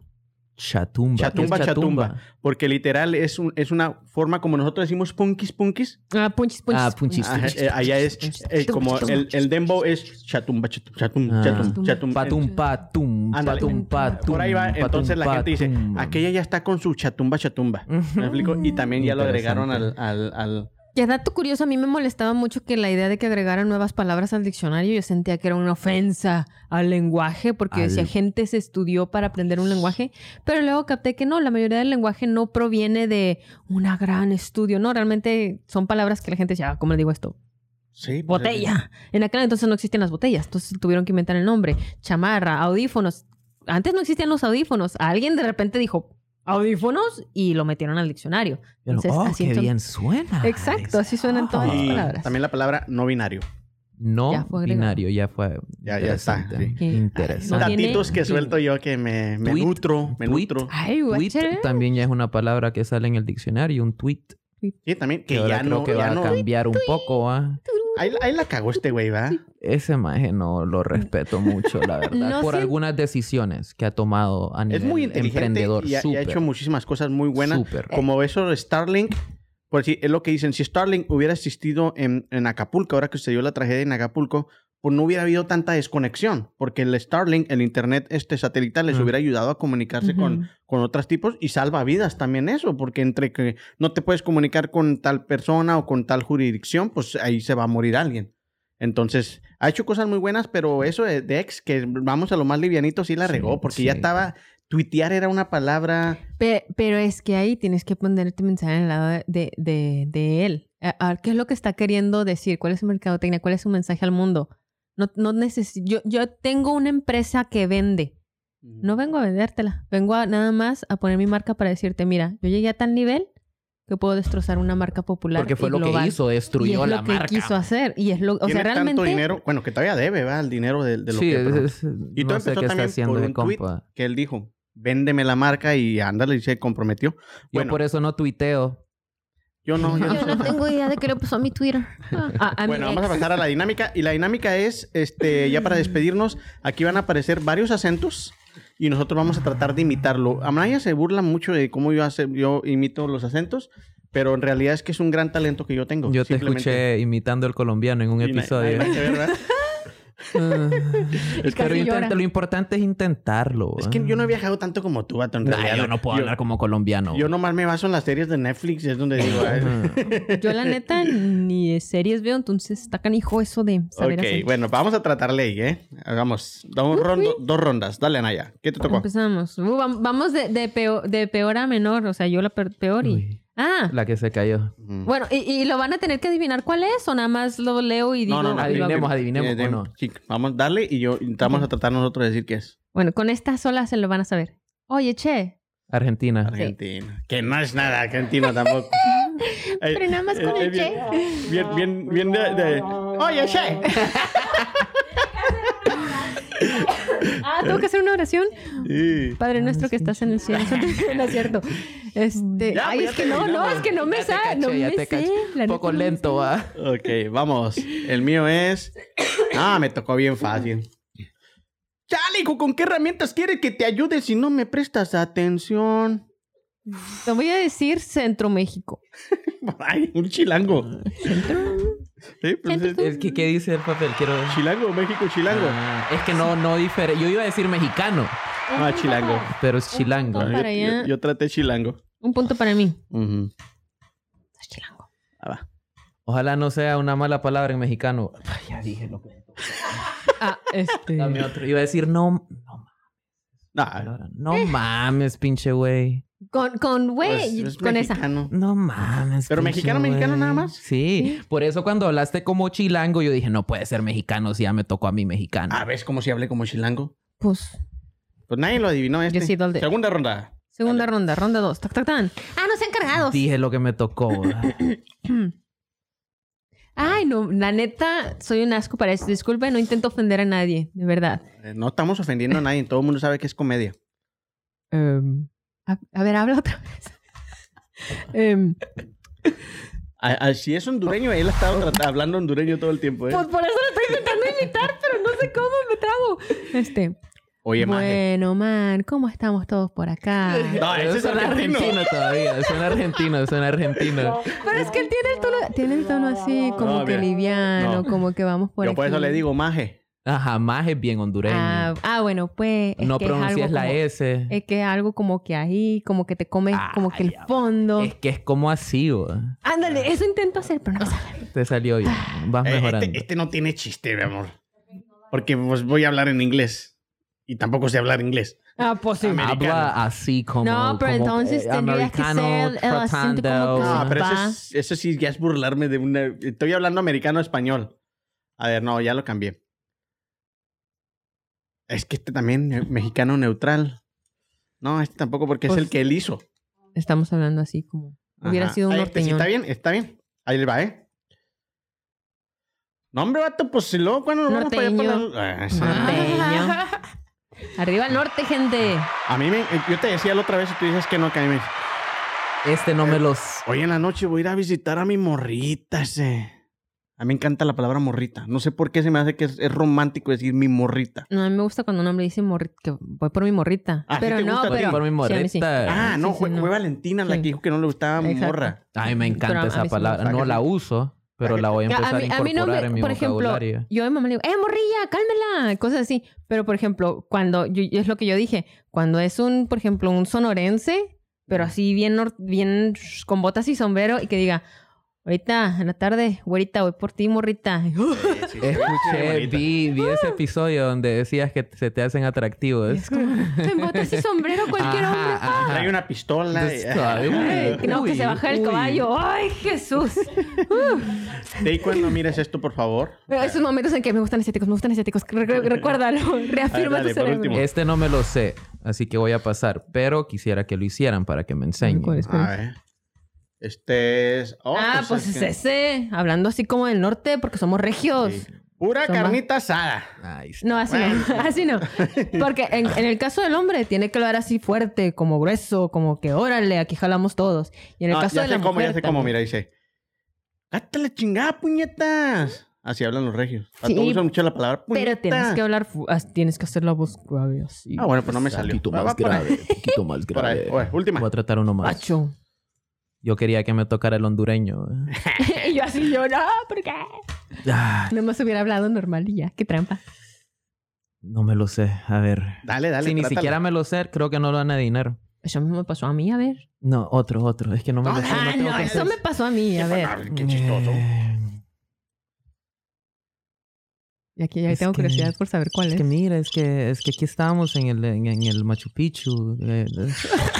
Chatumba. Chatumba, ¿Qué es chatumba. Porque literal es, un, es una forma como nosotros decimos punkis, punkis. Ah, punchis, punchis. Ah, punchis. Ajá, eh, allá es eh, como el, el dembow es chatumba, chatum, chatum, Ah. chatum, chatum. Patum, patum, patum, patum. Por ahí va, patum, entonces la gente dice, aquella ya está con su chatumba, chatumba. ¿Me explico? Y también ya lo agregaron al, al, al- Ya dato curioso, a mí me molestaba mucho que la idea de que agregaran nuevas palabras al diccionario, yo sentía que era una ofensa al lenguaje, porque Al- decía gente se estudió para aprender un lenguaje, pero luego capté que no, la mayoría del lenguaje no proviene de un gran estudio, no, realmente son palabras que la gente decía, ah, ¿cómo le digo esto? Sí, pues, Botella. En aquel entonces no existían las botellas, entonces tuvieron que inventar el nombre. Chamarra, audífonos. Antes no existían los audífonos. Alguien de repente dijo audífonos y lo metieron al diccionario. Pero, Entonces, oh, así qué entonces- bien suena. Exacto, así suenan todas las Y palabras. también la palabra no binario. No Ya binario, ya fue. Ya- ya está, interesante. sí. Interesante. No tiene- Datitos que suelto yo que me, me Tweet, nutro, me tweet. nutro. Ay, Tweet también ya es una palabra que sale en el diccionario, un tweet. Sí, también, Que que ya creo no, que ya va no. a cambiar un poco, ¿ah? Ahí, ahí la cagó este güey, ¿va? Ese maje no lo respeto mucho, la verdad. No por algunas decisiones que ha tomado a nivel Es muy inteligente emprendedor. y ha, y ha súper, hecho muchísimas cosas muy buenas. súper. Como eso de Starlink, por decir, es lo que dicen, si Starlink hubiera existido en, en Acapulco, ahora que se dio la tragedia en Acapulco, pues no hubiera habido tanta desconexión, porque el Starlink, el internet este satelital, les hubiera ayudado a comunicarse con, con otros tipos y salva vidas también eso, porque entre que no te puedes comunicar con tal persona o con tal jurisdicción, pues ahí se va a morir alguien. Entonces, ha hecho cosas muy buenas, pero eso de, de ex, que vamos a lo más livianito, sí la Sí, regó, porque ya estaba, tuitear era una palabra... Pe- pero es que ahí tienes que ponerte mensaje en el lado de, de, él. A- a- ¿Qué es lo que está queriendo decir? ¿Cuál es su mercadotecnia? ¿Cuál es su mensaje al mundo? No, no necesi- yo, yo tengo una empresa que vende. No vengo a vendértela. Vengo a, nada más a poner mi marca para decirte, mira, yo llegué a tal nivel que puedo destrozar una marca popular. Porque fue y lo que global. hizo, Y destruyó es la lo que marca. quiso hacer. Y es lo, o Tiene sea, realmente. tanto dinero, bueno, que todavía debe, ¿verdad? El dinero de, de lo sí, que... es- es- Y todo no empezó qué está también haciendo por un tweet que él dijo, véndeme la marca y ándale, y se comprometió. Yo Bueno, por eso no tuiteo. Yo no, yo <laughs> no tengo idea de qué le pasó a mi Twitter. A- a mi Bueno, vamos a pasar a la dinámica. Y la dinámica es, este, ya para despedirnos, aquí van a aparecer varios acentos y nosotros vamos a tratar de imitarlo. Amaya se burla mucho de cómo yo, hace, yo imito los acentos, pero en realidad es que es un gran talento que yo tengo. Yo te escuché imitando el colombiano en un Y episodio. ver, ¿verdad? <laughs> <laughs> Ah, llora. intenta- lo importante es intentarlo. Es que yo no he viajado tanto como tú, vato, en Nah, realidad. yo no puedo Yo- hablar como colombiano. Yo nomás me baso en las series de Netflix, es donde digo... <laughs> Yo la neta ni series veo, entonces está canijo eso de saber Ok, hacer. bueno, vamos a tratarle ahí, ¿eh? Hagamos dos, rondo- dos rondas. Dale, Anaya. ¿Qué te tocó? Empezamos. Uh, vam- vamos de, de, peor, de peor a menor, o sea, yo la peor y... Uy, Ah, la que se cayó. Mm. bueno, y, y lo van a tener que adivinar cuál es o nada más lo leo y digo... No, no, no. Adivinemos, Eh, adivinemos, eh, ¿o no? sí, vamos, darle y yo vamos a tratar nosotros de decir qué es. Bueno, con esta sola se lo van a saber. Oye, che. Argentina. Argentina. Que no es nada argentino tampoco. <laughs> Pero nada más con el bien, che. Bien, bien, bien de... de- Oye, che. <laughs> Ah, tengo que hacer una oración. Sí. Padre nuestro que estás en el cielo. <laughs> <laughs> no es cierto. Este, Ya, ay, pues, es que no, no, es que no me caché, no ya me te sé. Un poco lento, ¿va? Ok, vamos. El mío es... Ah, me tocó bien fácil. Chalico, ¿con qué herramientas quieres que te ayude si no me prestas atención? Te voy a decir Centro México. <laughs> Ay, un chilango. Sí, pues es- Es que, ¿Qué dice el papel? Quiero ver. Chilango, México, chilango. Ah, es que no, no difere. Yo iba a decir mexicano, Ah, chilango. pero es chilango. Yo, Para allá. yo- yo traté chilango. Un punto para mí. Ujú. Es chilango. Ah, va. Ojalá no sea una mala palabra en mexicano. Ay, ya dije lo que. Ah, este. Dame otro. Iba a decir no. No, Nah, mames. no mames, pinche güey. Con, con, güey, pues, es con esa. No mames. ¿Pero mexicano, mexicano nada más? Sí. Por eso cuando hablaste como chilango, yo dije, no puede ser mexicano si ya me tocó a mí mexicano. Ah, ¿ves cómo si hablé como chilango? Pues, Pues nadie lo adivinó este. Yo sí, Dolde. Segunda ronda. segunda ronda, ronda dos. Tac, tac, tan. Ah, no sean cargados. Dije lo que me tocó. <clears throat> Ay, no, la neta, soy un asco para eso. Disculpe, no intento ofender a nadie, de verdad. Eh, no estamos ofendiendo a nadie. Todo el mundo sabe que es comedia. Em, a, a ver, habla otra vez. <laughs> Em, A- a- si es hondureño, él ha estado hablando hondureño todo el tiempo, ¿eh? pues por eso lo estoy intentando imitar, pero no sé cómo me trabo. Este, Oye, bueno, man, ¿cómo estamos todos por acá? <laughs> No, ese es suena argentino. argentino todavía. Suena argentino, suena argentino. Pero es que él tiene el tono, tiene el tono así, como No, que mira. liviano, No. como que vamos por Yo por aquí. eso le digo maje. Ah, jamás es bien hondureño. Ah, ah, bueno, pues. Es no que es algo pronuncias la como- S. Es que es algo como que ahí, como que te comes como que el fondo. Es que es como así, güey. Ándale, eso intento hacer, pero no sale. Te salió bien. Vas Eh, mejorando. este, este no tiene chiste, mi amor. Porque pues, voy a hablar en inglés. Y tampoco sé hablar inglés. Ah, pues sí. Habla así como. No, pero como, entonces eh, tendrías que americano, ser el- el acento como No, pero eso, es- eso sí ya es burlarme de una... Estoy hablando americano-español. A ver, no, ya lo cambié. Es que este también, eh, mexicano neutral. No, este tampoco porque es Pues- el que él hizo. Estamos hablando así como. Hubiera Ajá. sido un Ay, este sí, norteñón. está bien, está bien. Ahí le va, ¿eh? No, hombre, vato, pues si luego cuando nos vamos para allá Norteño. para la- Ah, sí. Norteño. <laughs> Arriba el norte, gente. A mí me... eh, Yo te decía la otra vez y tú dices que no, que a mí me... Este no me los. Hoy en la noche voy a ir a visitar a mi morrita ese. A mí me encanta la palabra morrita. No sé por qué se me hace que es, es romántico decir mi morrita. No, a mí me gusta cuando un hombre dice morrita, que voy por mi morrita. Ah, ¿sí pero te no, gusta pero... Por mi sí, sí. morrita. Ah, no, sí, fue, sí, no. fue Valentina la Sí. que dijo que no le gustaba Exacto. morra. Ay, me Pero encanta a mí esa sí palabra. No la uso, pero la voy a empezar a, a, mí, a mí no incorporar me, en mi por ejemplo, vocabulario. yo a mi mamá le digo, ¡eh, morrilla, cálmela! Cosas así. Pero, por ejemplo, cuando, yo, es lo que yo dije, cuando es un, por ejemplo, un sonorense, pero así bien, bien con botas y sombrero, y que diga, ahorita, en la tarde, güerita, voy por ti, morrita. <laughs> Escuché, vi, vi ese episodio donde decías que se te hacen atractivos. Es como, en botas y sombrero cualquier Ajá, hombre. ajá. Trae una pistola. y-. Ay, que no, que se baja el uy. caballo. ¡Ay, Jesús! <laughs> De ahí cuando mires esto, por favor. Esos momentos en que me gustan estéticos, me gustan estéticos. Re- re- recuérdalo, reafirma A ver, dale, tu cerebro. último. Este no me lo sé, así que voy a pasar. Pero quisiera que lo hicieran para que me enseñen. A ver. Este es. oh, ah, pues pues es que- ese. Hablando así como del norte, porque somos regios. sí. Pura carnita asada. No, así no. <laughs> Así no. Porque en, en el caso del hombre, tiene que hablar así fuerte, como grueso, como que órale, aquí jalamos todos. Y en el No, caso ya de sé la cómo, ya sé cómo. Mira, dice. ¡Cállate la chingada, puñetas! Así hablan los regios. A Sí, todos usan mucho la palabra puñeta. Pero tienes que hablar, as- tienes que hacer la voz grave así. Ah, bueno, pues no me salió. poquito Va, más grave, poquito más <laughs> grave. Oye, última. Voy a tratar uno más. Pacho. Yo quería que me tocara el hondureño. <laughs> y yo así, yo no, ¿por qué? Ah, No más hubiera hablado normal y ya. Qué trampa. no me lo sé. A ver. Dale, dale. si ni siquiera me lo sé, creo que no lo van a adivinar. Eso mismo me pasó a mí, a ver. No, otro, otro. Es que no me lo sé. Ah, no, que eso me pasó a mí, a ver. Qué chistoso. Eh, Y aquí ya tengo que- curiosidad por saber cuál Es es. que mira, es que, es que aquí estábamos en el, en, en el Machu Picchu. eh, <laughs>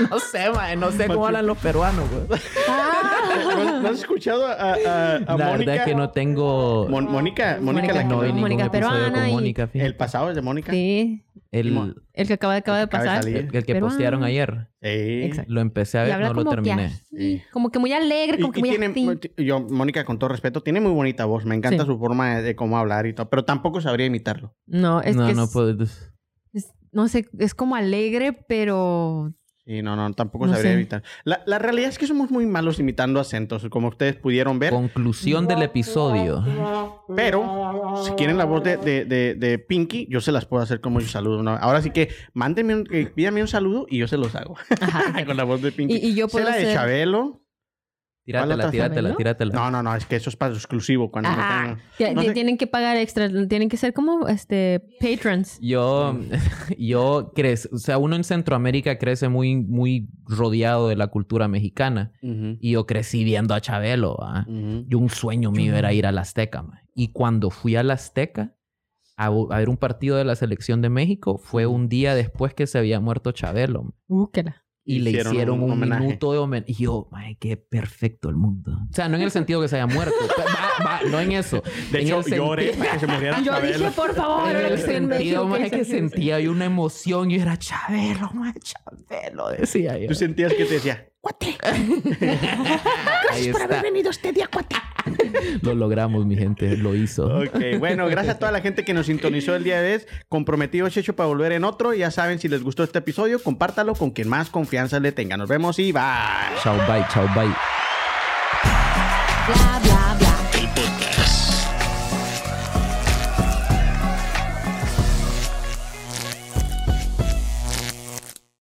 <laughs> no sé, mae, no sé cómo hablan los peruanos, güey. ¿No, no has escuchado a, a, a La Mónica? verdad es que no tengo... Mon- Mónica, Mónica, Mónica, la que no vi ningún Mónica episodio peruana con y- Mónica, fíjate. El pasado es de Mónica. Sí, El, el que acaba, acaba de El que acaba de pasar. salir. el, el que Peruano. postearon ayer. Sí. Exacto. Lo empecé a Y ver, habla no lo como que terminé. así, como que muy alegre, Y, como que y muy tiene, yo, Mónica, con todo respeto, tiene muy bonita voz. Me encanta Sí. su forma de, de cómo hablar y todo, pero tampoco sabría imitarlo. No, es no, que no es- puedo... es- no sé, es como alegre, pero Sí, no, no, tampoco No sabría sé. imitar. La, la realidad es que somos muy malos imitando acentos, como ustedes pudieron ver. Conclusión del episodio. Pero si quieren la voz de, de, de, de Pinky, yo se las puedo hacer como yo saludo. ¿no? Ahora sí que mándenme, un, eh, pídanme un saludo y yo se los hago. Ajá. <laughs> Con la voz de Pinky. Y- y yo puedo la de Chabelo. Tíratela, tíratela, ¿Sabelo? tíratela. No, no, no, es que eso es para lo exclusivo. Cuando No sé. tienen que pagar extra, tienen que ser como este patrons. Yo, <laughs> yo crece, o sea, uno en Centroamérica crece muy, muy rodeado de la cultura mexicana. Y yo crecí viendo a Chabelo. ¿ah? ujú. Yo un sueño mío era ir a la Azteca. Y cuando fui a la Azteca a, a ver un partido de la selección de México, fue un día después que se había muerto Chabelo. ma. Y le Hicieron un un, homenaje. minuto de homenaje. Y yo, ay, qué perfecto el mundo. O sea, no en el sentido que se haya muerto. <laughs> Va- va, no en eso. De En hecho, el sentido- lloré para que se muriera <laughs> Yo Chabelo. dije, por favor, En el <laughs> sentido, ¿qué que sentía yo una emoción. Yo era Chabelo, man, Chabelo, decía yo. Tú sentías que te decía, ¡cuate! <laughs> Ahí por haber venido este día, cuate. Lo logramos, mi gente. Lo hizo. Ok, bueno, gracias a toda la gente que nos sintonizó el día de hoy. Comprometido Checho para volver en otro. Ya saben, si les gustó este episodio, compártalo con quien más confianza le tenga. Nos vemos y bye. Chao, bye, chao, bye. Bla, bla,